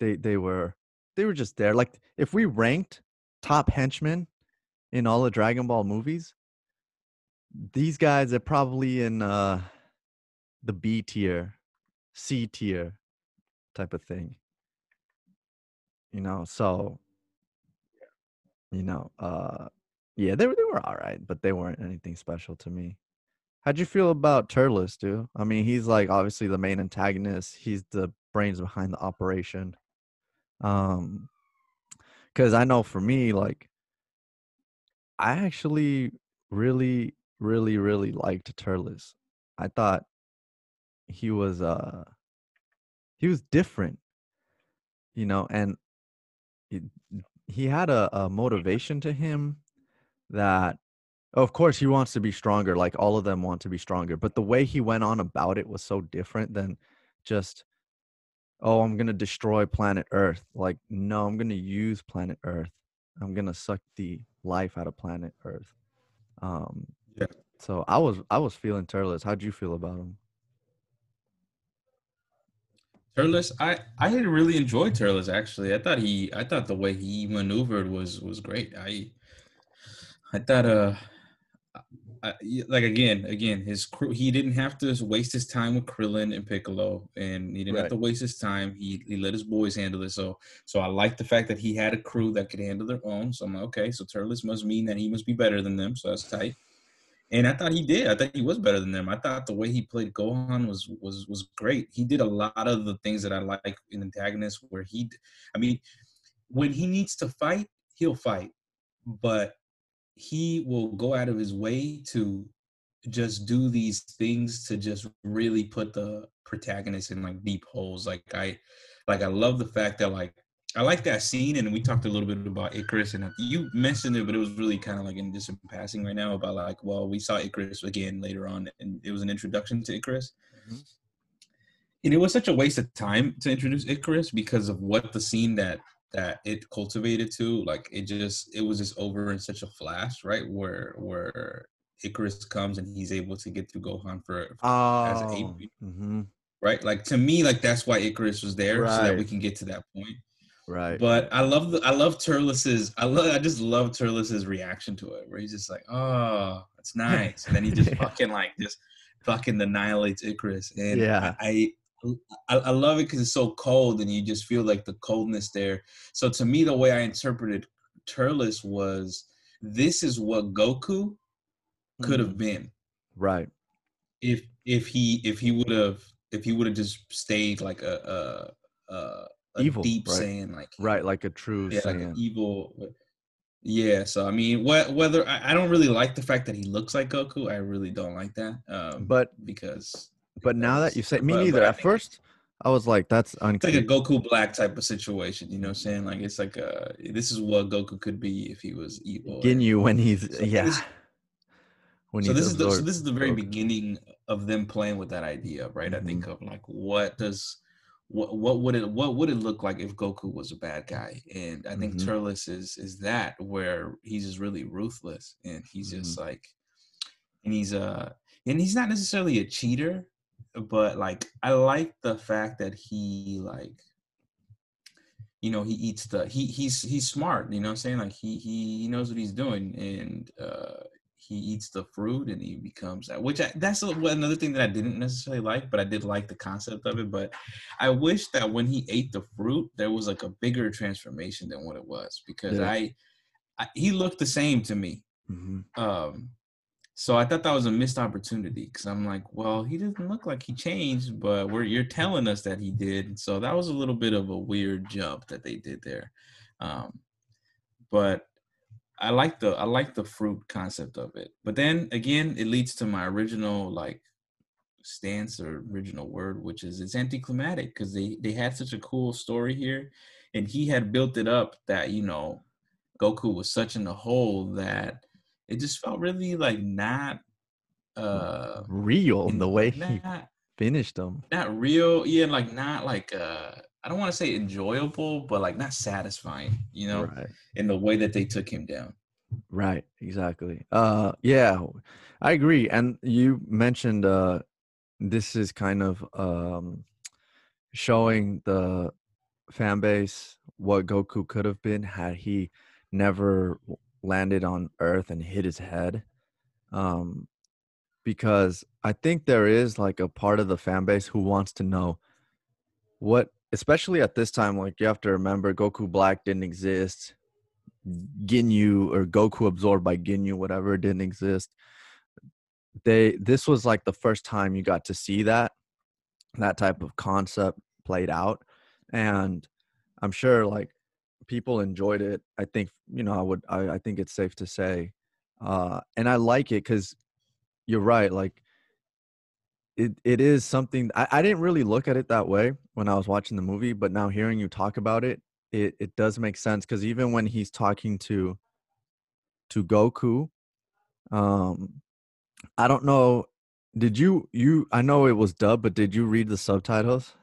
they they were they were just there. Like if we ranked top henchmen in all the Dragon Ball movies, these guys are probably in uh the B tier, C tier type of thing. You know, so you know, uh yeah, they were they were all right, but they weren't anything special to me. How'd you feel about Turles, dude? I mean, he's like obviously the main antagonist. He's the brains behind the operation. Um, because I know for me, like, I actually really, really, really liked Turles. I thought he was uh he was different, you know, and he had a, a motivation to him that of course he wants to be stronger like all of them want to be stronger but the way he went on about it was so different than just oh i'm going to destroy planet earth like no i'm going to use planet earth. I'm going to suck the life out of planet earth. Um Yeah. so i was i was feeling turles how'd you feel about him Turles, I I had really enjoyed Turles actually. I thought he I thought the way he maneuvered was was great. I I thought uh uh, like again, again, his crew. He didn't have to waste his time with Krillin and Piccolo, and he didn't Right. have to waste his time. He he let his boys handle it. So so I like the fact that he had a crew that could handle their own. So I'm like, okay, so Turles must mean that he must be better than them. So that's tight. And I thought he did. I thought he was better than them. I thought the way he played Gohan was was was great. He did a lot of the things that I like in antagonists. Where he, I mean, when he needs to fight, he'll fight, but he will go out of his way to just do these things to just really put the protagonist in like deep holes. Like I, like I love the fact that like I like that scene, and we talked a little bit about Icarus, and you mentioned it, but it was really kind of like in just in passing right now about like, well, we saw Icarus again later on, and it was an introduction to Icarus. Mhm. And it was such a waste of time to introduce Icarus because of what the scene that that it cultivated to. Like it just it was just over in such a flash, right? Where where Icarus comes and he's able to get through Gohan for as an Oh, ape, hmm right? Like to me, like that's why Icarus was there, so that we can get to that point. Right. But I love the I love Turles's I love I just love Turles's reaction to it, where he's just like, oh, that's nice, and then he just Yeah. [LAUGHS] fucking like just fucking annihilates Icarus, and Yeah. I. I, I love it because it's so cold and you just feel like the coldness there. So to me, the way I interpreted Turles was this is what Goku could have Mhm. been Right. if if he if he would have if he would have just stayed like a a, a, Evil, deep right. Saiyan like Right. Like a true yeah like an evil yeah so I mean wh- whether I, I don't really like the fact that he looks like Goku I really don't like that um But because but now that you say me but- neither. but At first, I was like, "That's it's like a. Goku Black type of situation you know what I'm saying like it's like uh this is what Goku could be if he was evil Ginyu when he's So yeah. this- [LAUGHS] when so he's this is the, so this is the very Goku. beginning of them playing with that idea, right? I think Mm-hmm. of like what does what what would it what would it look like if Goku was a bad guy? And I think Mhm. Turles is is that where he's just really ruthless and he's just Mm-hmm. like and he's uh and he's not necessarily a cheater, but like I like the fact that he like you know he eats the he he's he's smart you know what i'm saying like he he, he knows what he's doing and uh he eats the fruit and he becomes that which I, that's a, another thing that i didn't necessarily like but i did like the concept of it but i wish that when he ate the fruit there was like a bigger transformation than what it was because Yeah. I, I he looked the same to me Mhm. um so I thought that was a missed opportunity because I'm like, well, he doesn't look like he changed, but we're you're telling us that he did. So that was a little bit of a weird jump that they did there. Um, but I like the I like the fruit concept of it. But then again, it leads to my original like stance or original word, which is it's anticlimactic because they they had such a cool story here, and he had built it up that you know Goku was such in the hole that it just felt really like not uh Real in- the way he finished them. not real yeah like not like uh i don't want to say enjoyable but like not satisfying you know Right. in the way that they took him down Right, exactly. Uh yeah, I agree. And you mentioned uh this is kind of um showing the fan base what Goku could have been had he never landed on Earth and hit his head. Um because I think there is like a part of the fan base who wants to know what especially at this time like you have to remember Goku Black didn't exist. Ginyu or Goku absorbed by Ginyu, whatever didn't exist. They this was like the first time you got to see that that type of concept played out, and I'm sure like people enjoyed it. I think you know I would I, I think it's safe to say, uh, and I like it because you're right. Like it it is something I, I didn't really look at it that way when I was watching the movie, but now hearing you talk about it, it it does make sense because even when he's talking to to Goku, um, I don't know. Did you you? I know it was dubbed, but did you read the subtitles?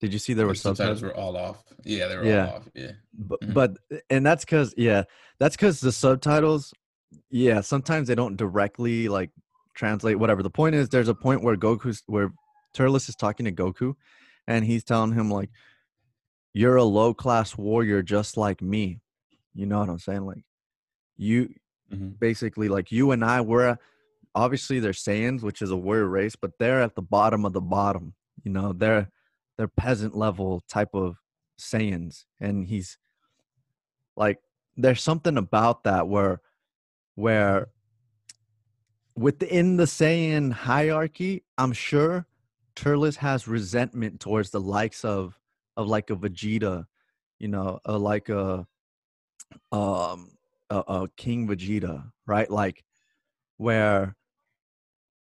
Did you see there were subtitles subtitles? were all off yeah they were Yeah. all off yeah But, Mhm. but and that's because yeah, that's because the subtitles, yeah, sometimes they don't directly like translate whatever. The point is, there's a point where Goku's where Turles is talking to Goku, and he's telling him like, "You're a low class warrior just like me." You know what I'm saying? Like, you Mhm. basically like you and I we're obviously they're Saiyans, which is a warrior race, but they're at the bottom of the bottom. You know, they're they're peasant level type of Saiyans, and he's like, there's something about that where where within the Saiyan hierarchy, I'm sure Turles has resentment towards the likes of of like a Vegeta, you know, a, like a um a, a King Vegeta, right? Like where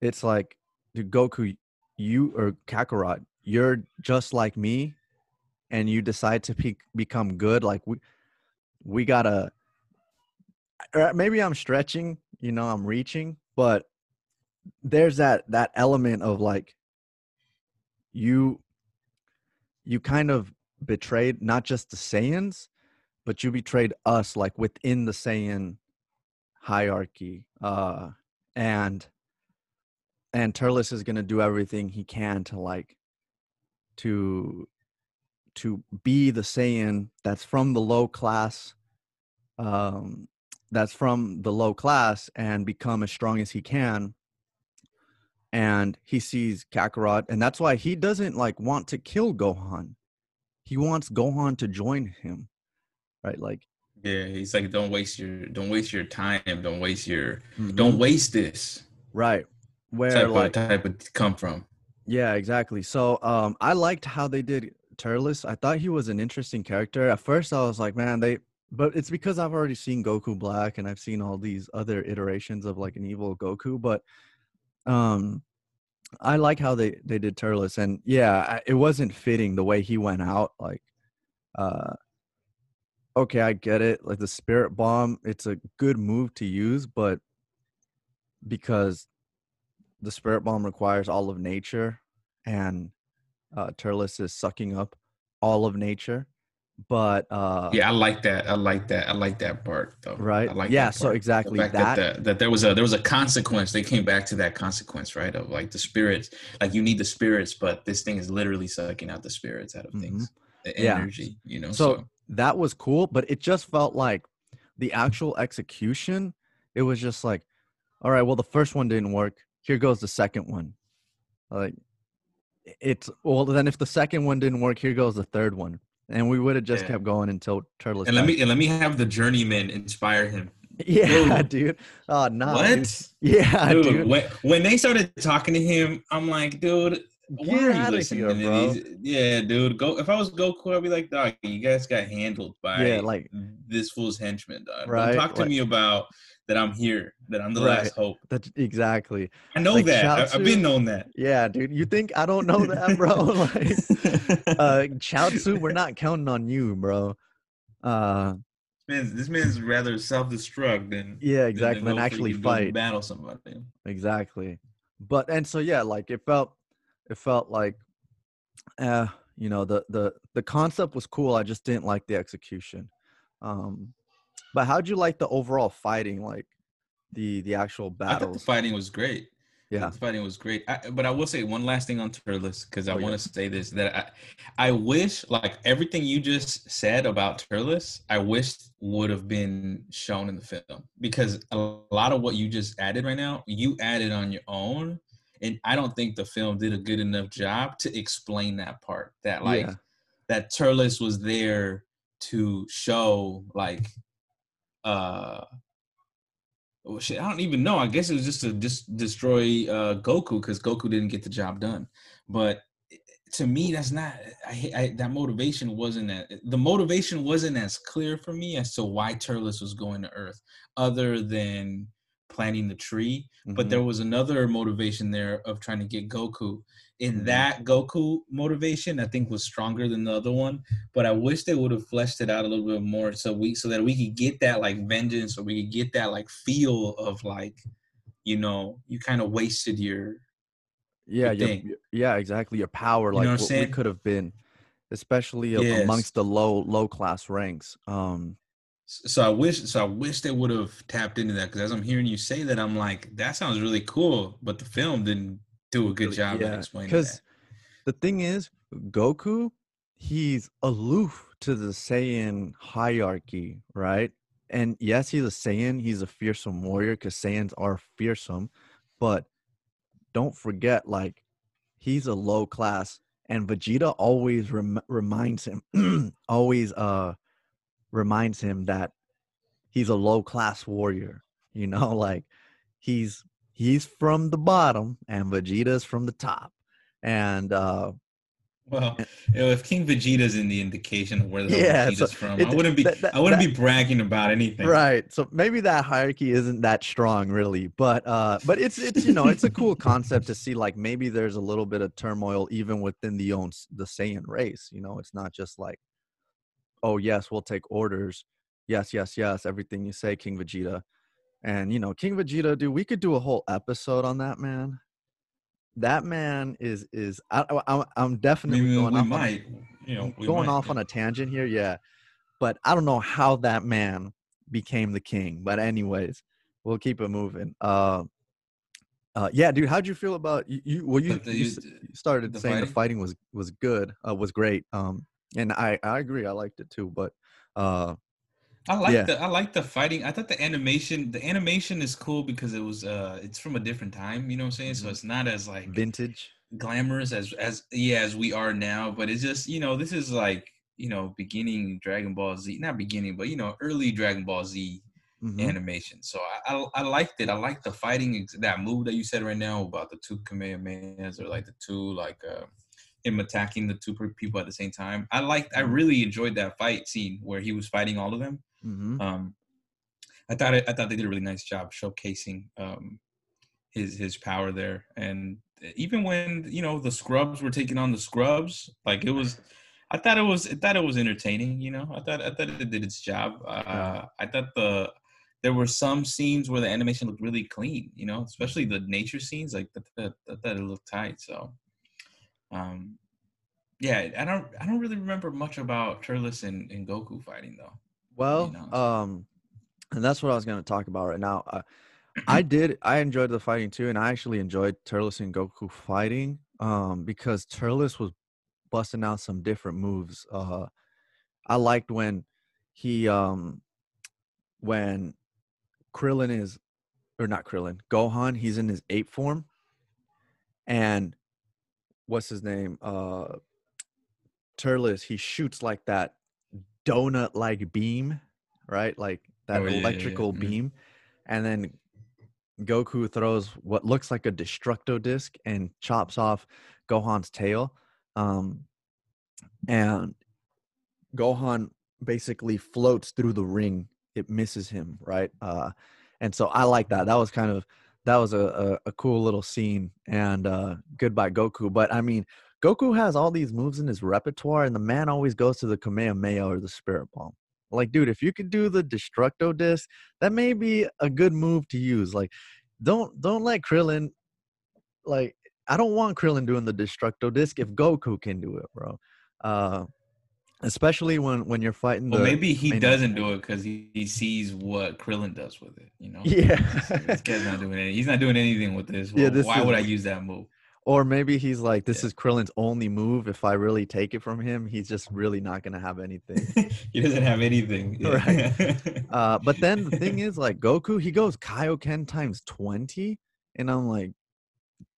it's like, dude, Goku, you or Kakarot, you're just like me, and you decide to be, become good. Like we we gotta. Maybe I'm stretching, you know, I'm reaching, but there's that that element of like you you kind of betrayed not just the Saiyans, but you betrayed us like within the Saiyan hierarchy. Uh and and Turles is gonna do everything he can to like to to be the Saiyan that's from the low class um that's from the low class and become as strong as he can and he sees Kakarot, and that's why he doesn't like want to kill Gohan. He wants Gohan to join him, right? Like, yeah, he's like, don't waste your, don't waste your time, don't waste your, mm-hmm. don't waste this, right? Where type like of, type of come from? Yeah, exactly. So, um, I liked how they did Turles. I thought he was an interesting character. At first, I was like, man, they, but it's because I've already seen Goku Black and I've seen all these other iterations of like an evil Goku, but um i like how they they did turles and yeah it wasn't fitting the way he went out like uh okay i get it like the spirit bomb it's a good move to use but because the spirit bomb requires all of nature and uh turles is sucking up all of nature but uh yeah i like that i like that i like that part though right I like that. yeah so exactly that that, that that there was a there was a consequence they came back to that consequence right of like the spirits like you need the spirits but this thing is literally sucking out the spirits out of mm-hmm. things the energy yeah. you know so, so that was cool but it just felt like the actual execution it was just like all right well the first one didn't work here goes the second one like it's well then if the second one didn't work here goes the third one and we would have just yeah. kept going until Turtle. And let me and let me have the journeyman inspire him. Yeah, [LAUGHS] dude. Oh no. Nah, what? Dude. Yeah, dude. dude. When, when they started talking to him, I'm like, dude, why are you listening here, to these? Yeah, dude. Go. If I was Goku, I'd be like, dog, you guys got handled by yeah, like this fool's henchman, dog. Right. Don't talk to like, me about that I'm here, that I'm the right. last hope. That exactly. I know like, that. I, have been known that. Yeah, dude. You think I don't know that, bro? [LAUGHS] [LAUGHS] like, uh, Chiaotzu, we're not counting on you, bro. Uh, this man's, this man's rather self-destruct than yeah, exactly, than, than actually fight, battle somebody. Exactly. But and so yeah, like it felt, it felt like, uh, you know, the the the concept was cool. I just didn't like the execution. Um, but how'd you like the overall fighting, like the the actual thought the fighting was great. Yeah, the fighting was great. I, but I will say one last thing on Turles because I oh, want to say this that I I wish like everything you just said about Turles, I wish would have been shown in the film because a lot of what you just added right now, you added on your own, and I don't think the film did a good enough job to explain that part. That like yeah. that Turles was there to show like uh well, shit, I don't even know. I guess it was just to just destroy uh, Goku because Goku didn't get the job done. But to me, that's not. I, I, that motivation wasn't that. The motivation wasn't as clear for me as to why Turles was going to Earth, other than planting the tree. Mm-hmm. But there was another motivation there of trying to get Goku in mm-hmm. that Goku motivation, I think was stronger than the other one. But I wish they would have fleshed it out a little bit more so we so that we could get that like vengeance or we could get that like feel of like, you know, you kind of wasted your yeah, your, yeah, exactly. Your power, like you know what, what we could have been, especially yes. amongst the low low class ranks. Um, so I wish, so I wish they would have tapped into that because as I'm hearing you say that, I'm like, that sounds really cool, but the film didn't do a good job yeah, explaining Because the thing is, Goku, he's aloof to the Saiyan hierarchy, right? And yes, he's a Saiyan. He's a fearsome warrior because Saiyans are fearsome. but don't forget like he's a low class and Vegeta always rem- reminds him [CLEARS THROAT] always uh reminds him that he's a low class warrior you know [LAUGHS] like he's he's from the bottom and Vegeta's from the top and uh well, if King Vegeta's in the indication of where the yeah, Vegeta's so from, it, I wouldn't be that, that, I wouldn't that, be bragging about anything. Right. So maybe that hierarchy isn't that strong really, but uh but it's it's you know, it's a cool concept to see like maybe there's a little bit of turmoil even within the own the Saiyan race, you know, it's not just like oh yes, we'll take orders. Yes, yes, yes, everything you say King Vegeta. And you know, King Vegeta, dude, we could do a whole episode on that man that man is is I, I, I'm definitely going we off might, on, you know, going might, off yeah. on a tangent here, yeah. But I don't know how that man became the king. But anyways, we'll keep it moving. Uh, uh, yeah, dude, how'd you feel about you? you well, you, the, you started saying fighting? the fighting was was good, uh, was great. Um, and I I agree, I liked it too. But uh, I like yeah. the I like the fighting. I thought the animation the animation is cool because it was uh it's from a different time, you know what I'm saying? Mm-hmm. So it's not as like vintage glamorous as as yeah as we are now, but it's just, you know, this is like, you know, beginning Dragon Ball Z, not beginning, but you know, early Dragon Ball Z mm-hmm. animation. So I, I, I liked it. I liked the fighting that move that you said right now about the two Kamehamehas or like the two like uh him attacking the two people at the same time. I liked I mm-hmm. really enjoyed that fight scene where he was fighting all of them Mm-hmm. Um, I thought it, I thought they did a really nice job showcasing um, his his power there, and even when you know the scrubs were taking on the scrubs, like it was. I thought it was I thought it was entertaining. You know, I thought I thought it did its job. Uh, I thought the there were some scenes where the animation looked really clean. You know, especially the nature scenes. Like that, that, it looked tight. So, um, yeah, I don't I don't really remember much about Turles and, and Goku fighting though. Well, you know? um, and that's what I was going to talk about right now. Uh, [CLEARS THROAT] I did. I enjoyed the fighting too, and I actually enjoyed Turles and Goku fighting um, because Turles was busting out some different moves. Uh, I liked when he um, when Krillin is or not Krillin, Gohan. He's in his ape form, and what's his name? Uh, Turles. He shoots like that donut like beam, right? Like that oh, electrical yeah, yeah. Mm-hmm. beam. And then Goku throws what looks like a destructo disc and chops off Gohan's tail. Um, and Gohan basically floats through the ring. It misses him, right? Uh, and so I like that. That was kind of that was a, a, a cool little scene. And uh, goodbye Goku. But I mean, Goku has all these moves in his repertoire, and the man always goes to the Kamehameha or the Spirit Bomb. Like, dude, if you could do the Destructo Disc, that may be a good move to use. Like, don't don't let Krillin. Like, I don't want Krillin doing the Destructo Disc if Goku can do it, bro. Uh, especially when when you're fighting. Well, maybe he doesn't do it because he, he sees what Krillin does with it. You [LAUGHS] know. Yeah. this guy's not doing anything. He's not doing anything with this. [LAUGHS] Well, yeah. This why is, would I use that move? Or maybe he's like, this yeah. is Krillin's only move. If I really take it from him, he's just really not going to have anything. [LAUGHS] he doesn't have anything. [LAUGHS] Right. [LAUGHS] uh, but then the thing is, like, Goku, he goes Kaioken times 20. And I'm like,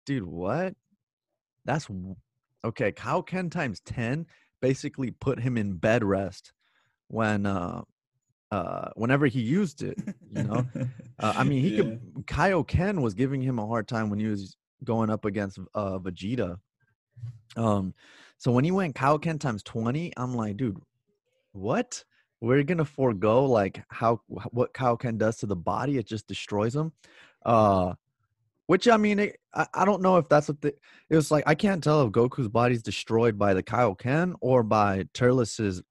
dude, what? That's okay. Kaioken times 10 basically put him in bed rest when, uh, uh, whenever he used it, you know, uh, I mean, he yeah. could. Kaioken was giving him a hard time when he was going up against uh, Vegeta. Um, so when he went Kaioken times 20, I'm like, dude, what? We're gonna forego like how what Kaioken does to the body, it just destroys him. Uh which I mean, it, I, I don't know if that's what the it was like. I can't tell if Goku's body's destroyed by the Kaioken or by Turles's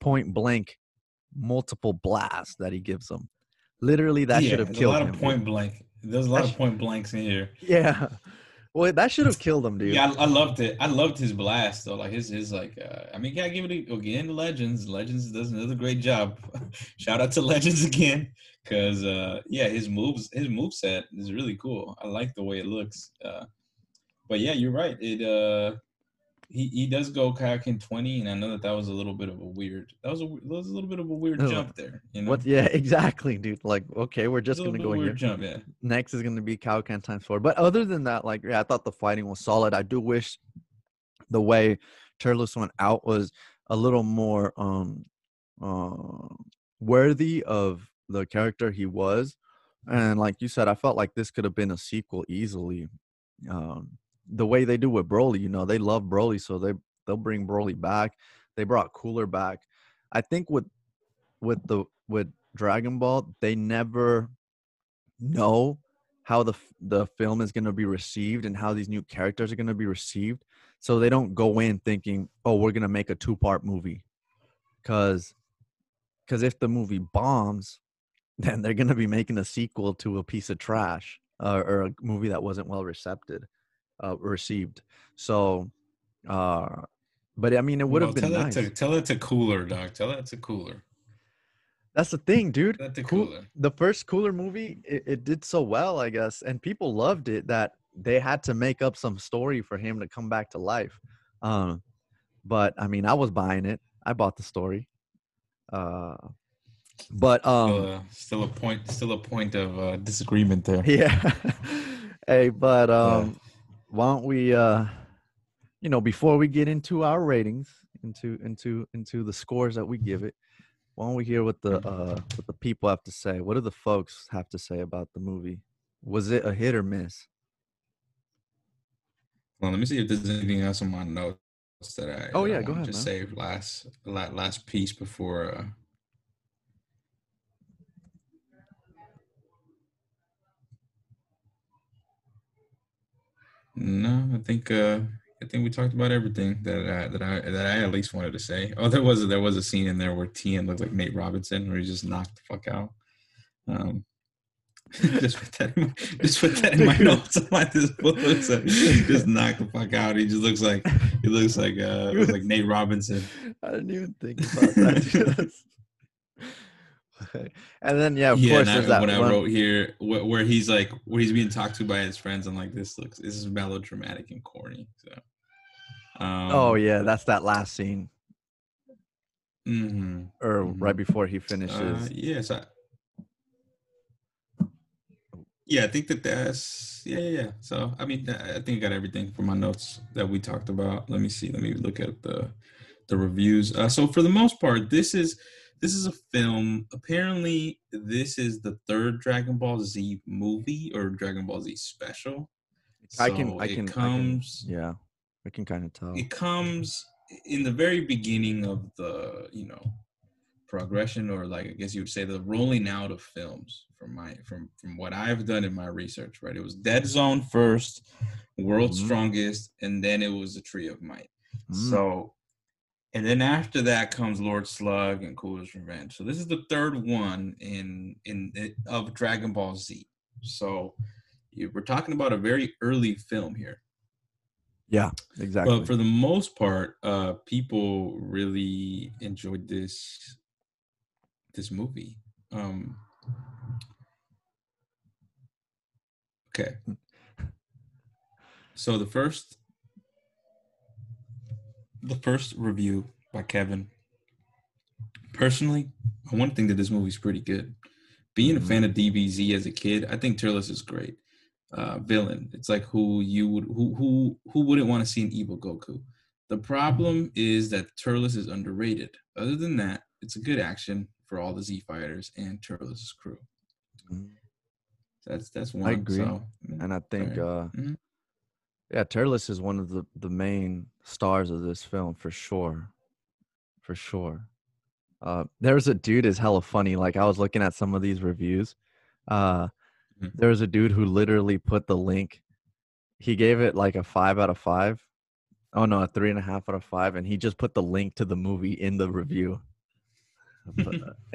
point blank multiple blasts that he gives him. Literally, that yeah, should have killed him. A lot of point blank. There's a lot of point blanks in here. Yeah. Well, that should have killed him, dude. Yeah, I, I, loved it. I loved his blast though. Like his his like. Uh, I mean, gotta give it again Legends. Legends does another great job. [LAUGHS] Shout out to Legends again, because uh, yeah, his moves his move set is really cool. I like the way it looks. Uh, but yeah, you're right. It uh, he, he does go Kaioken 20, and I know that that was a little bit of a weird. That was a that was a little bit of a weird jump there. You know, What? Yeah, [LAUGHS] exactly, dude. Like, okay, we're just gonna go bit here. jump. Yeah, Next is gonna be Kaioken times four. But other than that, like, yeah, I thought the fighting was solid. I do wish the way Turles went out was a little more um uh, worthy of the character he was. And like you said, I felt like this could have been a sequel easily. Um, the way they do with Broly, you know, they love Broly, so they they'll bring Broly back. They brought Cooler back. I think with with the with Dragon Ball, they never know how the the film is going to be received and how these new characters are going to be received. So they don't go in thinking, "Oh, we're going to make a two-part movie." Cuz cuz if the movie bombs, [LAUGHS] then they're going to be making a sequel to a piece of trash uh, or a movie that wasn't well received uh received. So uh but I mean it would have Well, been tell nice. That to, tell that to Cooler, Doc. Tell that to Cooler. That's the thing, dude. To Cool- the first cooler movie it, it did so well i guess and people loved it that they had to make up some story for him to come back to life um but i mean i was buying it i bought the story uh but um Still, uh, still a point. Still a point of uh, disagreement there. [LAUGHS] yeah hey but um why don't we uh you know before we get into our ratings into into into the scores that we give it why don't we hear what the uh what the people have to say what do the folks have to say about the movie was it a hit or miss Well, let me see if there's anything else on my notes that I. Oh, yeah, go ahead, Just man. save last last piece before. Uh, no, I think uh, I think we talked about everything that I, that I that I at least wanted to say. Oh, there was a, there was a scene in there where Tien looked like Nate Robinson, where he just knocked the fuck out. Um, [LAUGHS] just put that in my, just put that in my [LAUGHS] notes. I'm like this book looks like just knock the fuck out. He just looks like he looks like uh looks like Nate Robinson. i didn't even think about that [LAUGHS] [LAUGHS] and then yeah of yeah, course and I, there's that when I wrote here where, where he's like where he's being talked to by his friends, I'm like this looks this is melodramatic and corny. So um, oh yeah that's that last scene mhm. or right Mhm. before he Uh, finishes yes, I, yeah, I think that that's yeah, yeah. yeah. So I mean, I I think I got everything from my notes that we talked about. Let me see. Let me look at the the reviews. Uh, so for the most part, this is this is a film. Apparently, this is the third Dragon Ball Z movie or Dragon Ball Z special. i can i can I can- yeah i can kind of tell it comes in the very beginning of the you know progression or like i guess you would say the rolling out of films from my from from what i've done in my research right it was dead zone first world's Mhm. strongest and then it was the tree of might Mm. so and then after that comes lord slug and cooler's revenge. So this is the third one in in it, of dragon ball z. So you, we're talking about a very early film here. Yeah exactly. But for the most part, uh, people really enjoyed this this movie. Um, okay, so the first the first review by Kevin. Personally, I want to think that this movie's pretty good. Being a fan of DBZ as a kid, I think Turles is great. Uh, villain. It's like who you would who who who wouldn't want to see an evil Goku. The problem is that Turles is underrated. Other than that, it's a good action for all the Z fighters and Turles' crew. Mhm. That's that's one. I agree. So, and I think Fair. uh Mhm. Yeah, Turles is one of the the main stars of this film for sure. For sure. Uh there's a dude is hella funny. Like I was looking at some of these reviews. Uh Mhm. there was a dude who literally put the link. He gave it like a five out of five. Oh no, a three and a half out of five, and he just put the link to the movie in the review. But, uh, [LAUGHS]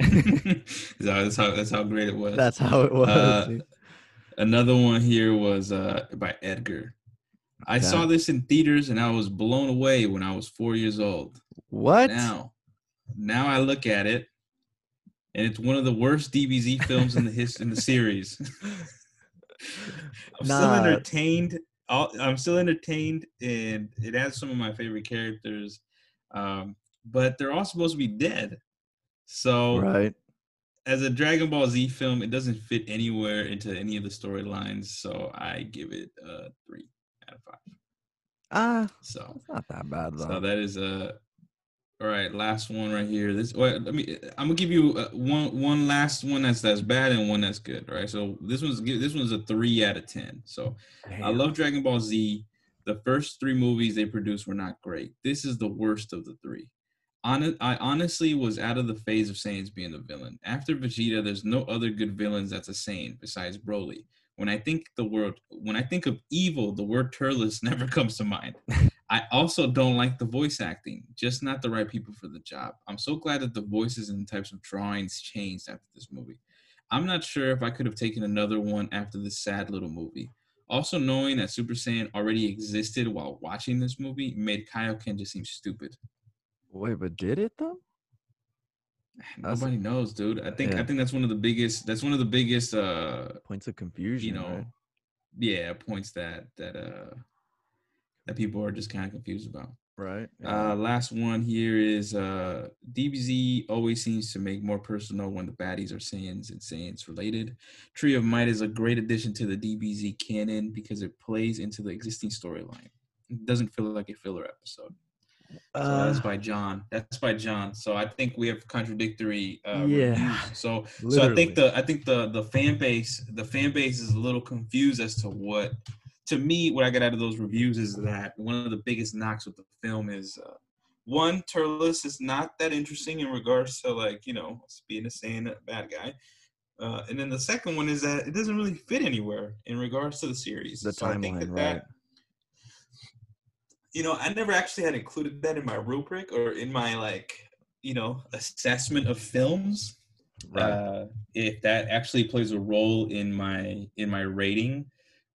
that's how that's how great it [LAUGHS] was. That's how it was. Uh. Another one here was uh, by Edgar. I saw this in theaters and I was blown away when I was four years old. what? Now, now I look at it, and it's one of the worst DBZ films in the his in the series. [LAUGHS] I'm still entertained. I'm still entertained, and it has some of my favorite characters. Um, but they're all supposed to be dead. So right. As a Dragon Ball Z film, it doesn't fit anywhere into any of the storylines. So I give it a three five. Ah, uh, so it's not that bad though. So that is a all right, last one right here. This well, let me. I'm gonna give you uh, one one last one that's that's bad and one that's good. Right. So this one's this one's a three out of ten. So Damn. I love Dragon Ball Z. The first three movies they produced were not great. This is the worst of the three. Hon- I honestly was out of the phase of Saiyans being the villain. After Vegeta, there's no other good villains that's a Saiyan besides Broly. When I think the word, when I think of evil, the word Turles [LAUGHS] never comes to mind. I also don't like the voice acting, just not the right people for the job. I'm so glad that the voices and the types of drawings changed after this movie. I'm not sure if I could have taken another one after this sad little movie. Also, knowing that Super Saiyan already existed while watching this movie made Kaioken just seem stupid. Wait, but did it though? Nobody that's, knows, dude. I think yeah. I think that's one of the biggest. That's one of the biggest uh points of confusion. You know, right? yeah, points that that uh that people are just kind of confused about. Right. Yeah. Uh, last one here is uh, DBZ always seems to make more personal when the baddies are Saiyans and Saiyans related. Tree of Might is a great addition to the DBZ canon because it plays into the existing storyline. It doesn't feel like a filler episode. So uh, that's by John. That's by John. So I think we have contradictory uh, yeah, reviews. So literally. so I think the I think the the fan base the fan base is a little confused as to what to me, what I got out of those reviews is that one of the biggest knocks with the film is uh, one, Turles is not that interesting in regards to like you know being a Saiyan bad guy, uh, and then the second one is that it doesn't really fit anywhere in regards to the series. The so timeline, that right? You know, I never actually had included that in my rubric or in my like you know assessment of films. Right. Uh, if that actually plays a role in my in my rating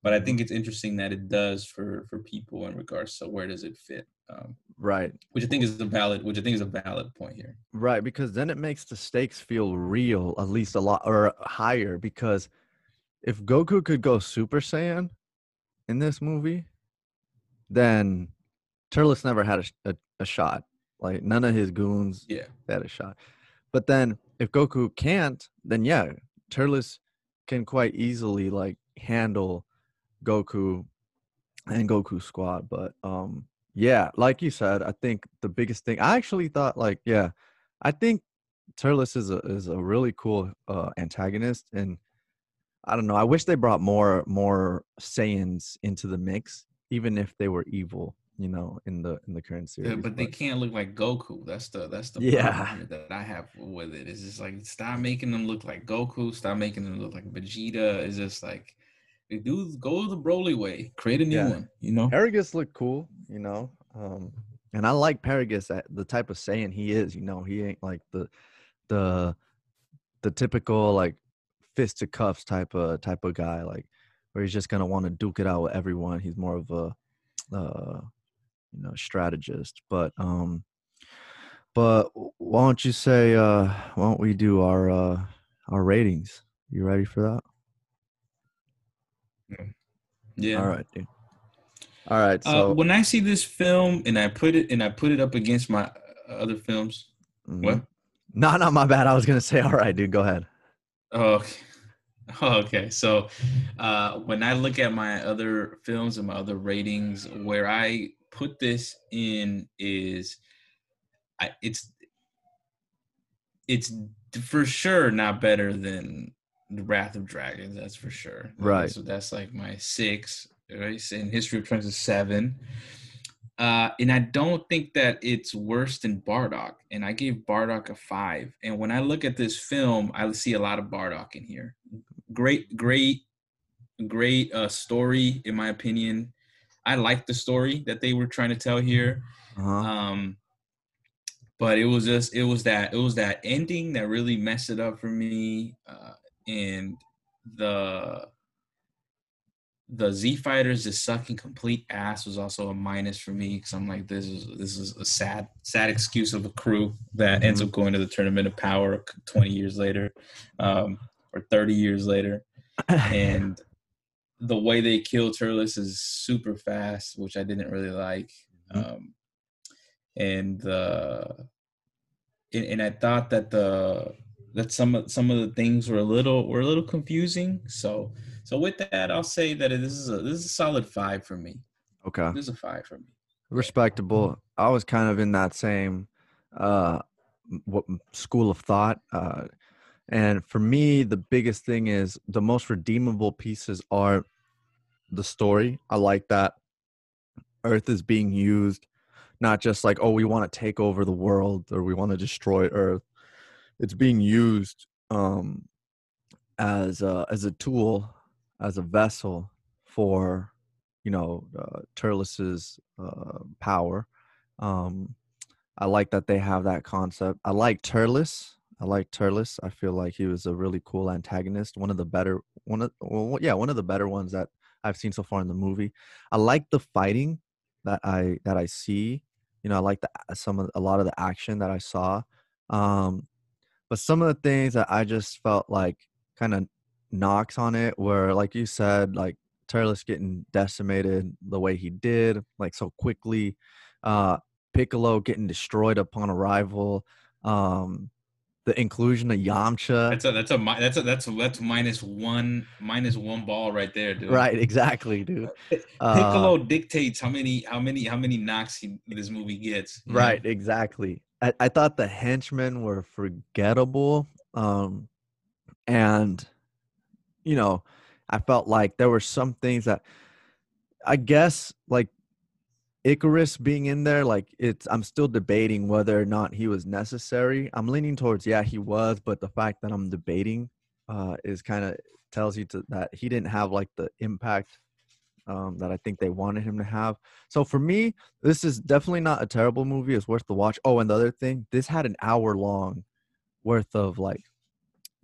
but I think it's interesting that it does for for people in regards to where does it fit. Um, right. Which I think is a valid, which I think is a valid point here. Right, because then it makes the stakes feel real, at least a lot or higher. Because if Goku could go Super Saiyan in this movie, then Turles never had a, a, a shot. Like none of his goons yeah. had a shot. But then if Goku can't, then yeah, Turles can quite easily like handle Goku and Goku squad. But um yeah, like you said, I think the biggest thing I actually thought like, yeah, I think Turles is a is a really cool uh antagonist and I don't know. I wish they brought more more Saiyans into the mix, even if they were evil, you know, in the in the current series. Yeah, but, but, they can't look like Goku. That's the that's the yeah that I have with it. It's just like stop making them look like Goku. Stop making them look like Vegeta. It's just like do go the Broly way, create a new yeah. one. You know, Paragus looked cool. You know, um, and I like Paragus, the type of Saiyan he is. You know, he ain't like the the the typical like fist to cuffs type of type of guy, like where he's just gonna want to duke it out with everyone. He's more of a uh, you know strategist. But um, but why don't you say uh, why don't we do our uh, our ratings? You ready for that? Yeah. All right, dude. All right. Uh, so uh, when I see this film and I put it and I put it up against my other films, mm-hmm. what? No, not my bad. I was gonna say, [LAUGHS] all right, dude. Go ahead. Oh, okay. [LAUGHS] Oh, okay. So uh, when I look at my other films and my other ratings, where I put this in is, I it's it's for sure not better than the Wrath of Dragons. That's for sure. Right. So that's like my six. Right. In History of Trunks is seven. Uh, and I don't think that it's worse than Bardock. And I gave Bardock a five. And when I look at this film, I see a lot of Bardock in here. Great, great, great uh, story, in my opinion. I like the story that they were trying to tell here. Uh-huh. Um, but it was just it was that it was that ending that really messed it up for me. Uh, and the the Z fighters just sucking complete ass was also a minus for me because I'm like this is this is a sad sad excuse of a crew that mm-hmm. ends up going to the tournament of power 20 years later um, or 30 years later [COUGHS] and the way they kill Turles is super fast, which I didn't really like. Mm-hmm. Um, and uh, and, and I thought that the that some of some of the things were a little were a little confusing. So so with that, I'll say that this is a this is a solid five for me. Okay, this is a five for me. Respectable. I was kind of in that same uh, what school of thought. Uh, and for me, the biggest thing is the most redeemable pieces are the story. I like that Earth is being used, not just like, oh, we want to take over the world or we want to destroy Earth. It's being used um, as a, as a tool, as a vessel for, you know, uh, Turles's uh, power. Um, I like that they have that concept. I like Turles I like Turles. I feel like he was a really cool antagonist. One of the better one of well, yeah, one of the better ones that I've seen so far in the movie. I like the fighting that I that I see. You know, I like the some of a lot of the action that I saw. Um, but some of the things that I just felt like kind of knocks on it were like you said, like Turles getting decimated the way he did, like so quickly. Uh, Piccolo getting destroyed upon arrival. Um, the inclusion of Yamcha. That's a that's a that's a that's a, that's minus one minus one ball right there, dude. Right, exactly, dude. Piccolo uh, dictates how many how many how many knocks he, this movie gets. Right, know? exactly. I, I thought the henchmen were forgettable, um, and you know, I felt like there were some things that I guess like Icarus being in there, like it's I'm still debating whether or not he was necessary. I'm leaning towards yeah, he was, but the fact that I'm debating uh is kind of tells you to, that he didn't have like the impact um that I think they wanted him to have. So for me, this is definitely not a terrible movie. It's worth the watch. Oh, and the other thing, this had an hour long worth of like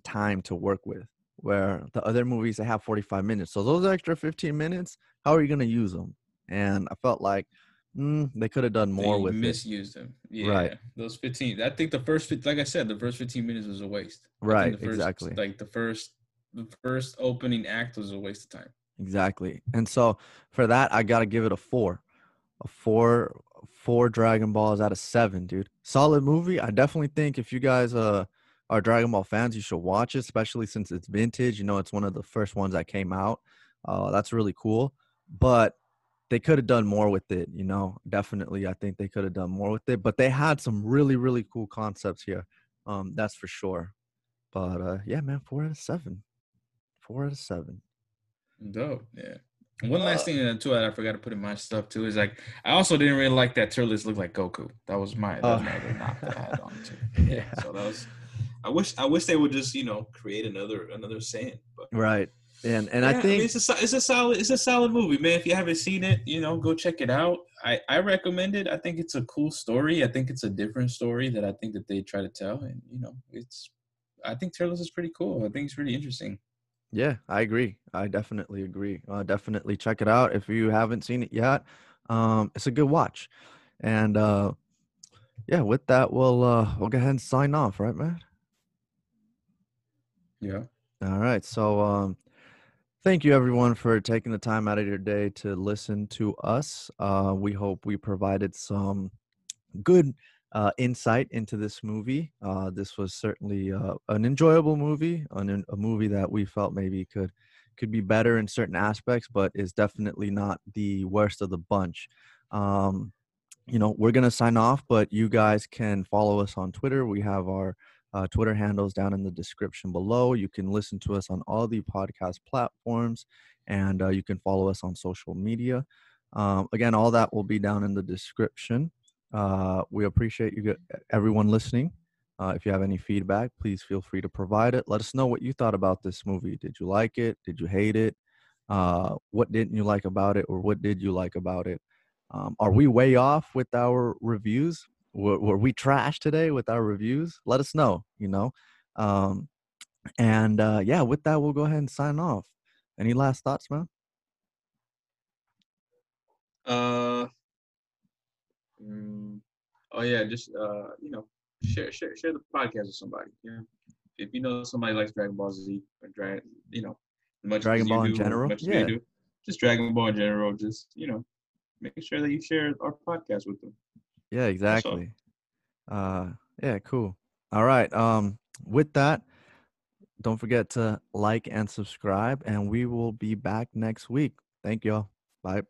time to work with where the other movies they have 45 minutes. So those extra 15 minutes, how are you going to use them? And I felt like Mm, they could have done more they with misused it. them. Yeah, right. Those fifteen. I think the first, like I said, the first fifteen minutes was a waste. Right. First, exactly. Like the first, the first opening act was a waste of time. Exactly. And so for that, I gotta give it a four, a four, four Dragon Balls out of seven, dude. Solid movie. I definitely think if you guys uh are Dragon Ball fans, you should watch it, especially since it's vintage. You know, it's one of the first ones that came out. Uh, that's really cool. But they could have done more with it, you know. Definitely, I think they could have done more with it. But they had some really, really cool concepts here. Um, that's for sure. But uh, yeah, man, four out of seven. Four out of seven. Dope. Yeah. One last uh, thing uh, too that I forgot to put in my stuff too is like I also didn't really like that Turles looked like Goku. That was my that was my other knock that I had on too. Yeah. [LAUGHS] yeah. So that was I wish I wish they would just, you know, create another another Saiyan. But right. And and yeah, I think I mean, it's a it's a solid it's a solid movie, man. If you haven't seen it, you know, go check it out. I I recommend it. I think it's a cool story. I think it's a different story that I think that they try to tell, and you know, it's. I think Turles is pretty cool. I think it's pretty interesting. Yeah, I agree. I definitely agree. Uh, definitely check it out if you haven't seen it yet. Um, it's a good watch, and uh, yeah, with that, we'll uh, we'll go ahead and sign off, right, man? Yeah. All right. So um, Thank you, everyone, for taking the time out of your day to listen to us. Uh, we hope we provided some good uh, insight into this movie. Uh, this was certainly uh, an enjoyable movie, an, a movie that we felt maybe could could be better in certain aspects, but is definitely not the worst of the bunch. Um, you know, we're gonna sign off, but you guys can follow us on Twitter. We have our uh, Twitter handles down in the description below. You can listen to us on all the podcast platforms and uh, you can follow us on social media. Um, again, all that will be down in the description. Uh, we appreciate you, everyone listening. Uh, if you have any feedback, please feel free to provide it. Let us know what you thought about this movie. Did you like it? Did you hate it? Uh, what didn't you like about it, or what did you like about it? Um, are we way off with our reviews? Were, were we trash today with our reviews? Let us know, you know. Um, and uh, yeah, with that, we'll go ahead and sign off. Any last thoughts, man? Uh, mm, oh yeah, just uh, you know, share share share the podcast with somebody. Yeah, if you know somebody likes Dragon Ball Z or Dragon, you know, much Dragon Ball in do, general? Yeah. do. Just Dragon Ball in general. Just you know, make sure that you share our podcast with them. Yeah, exactly. Uh, yeah, cool. All right. Um, with that, don't forget to like and subscribe, and we will be back next week. Thank y'all. Bye.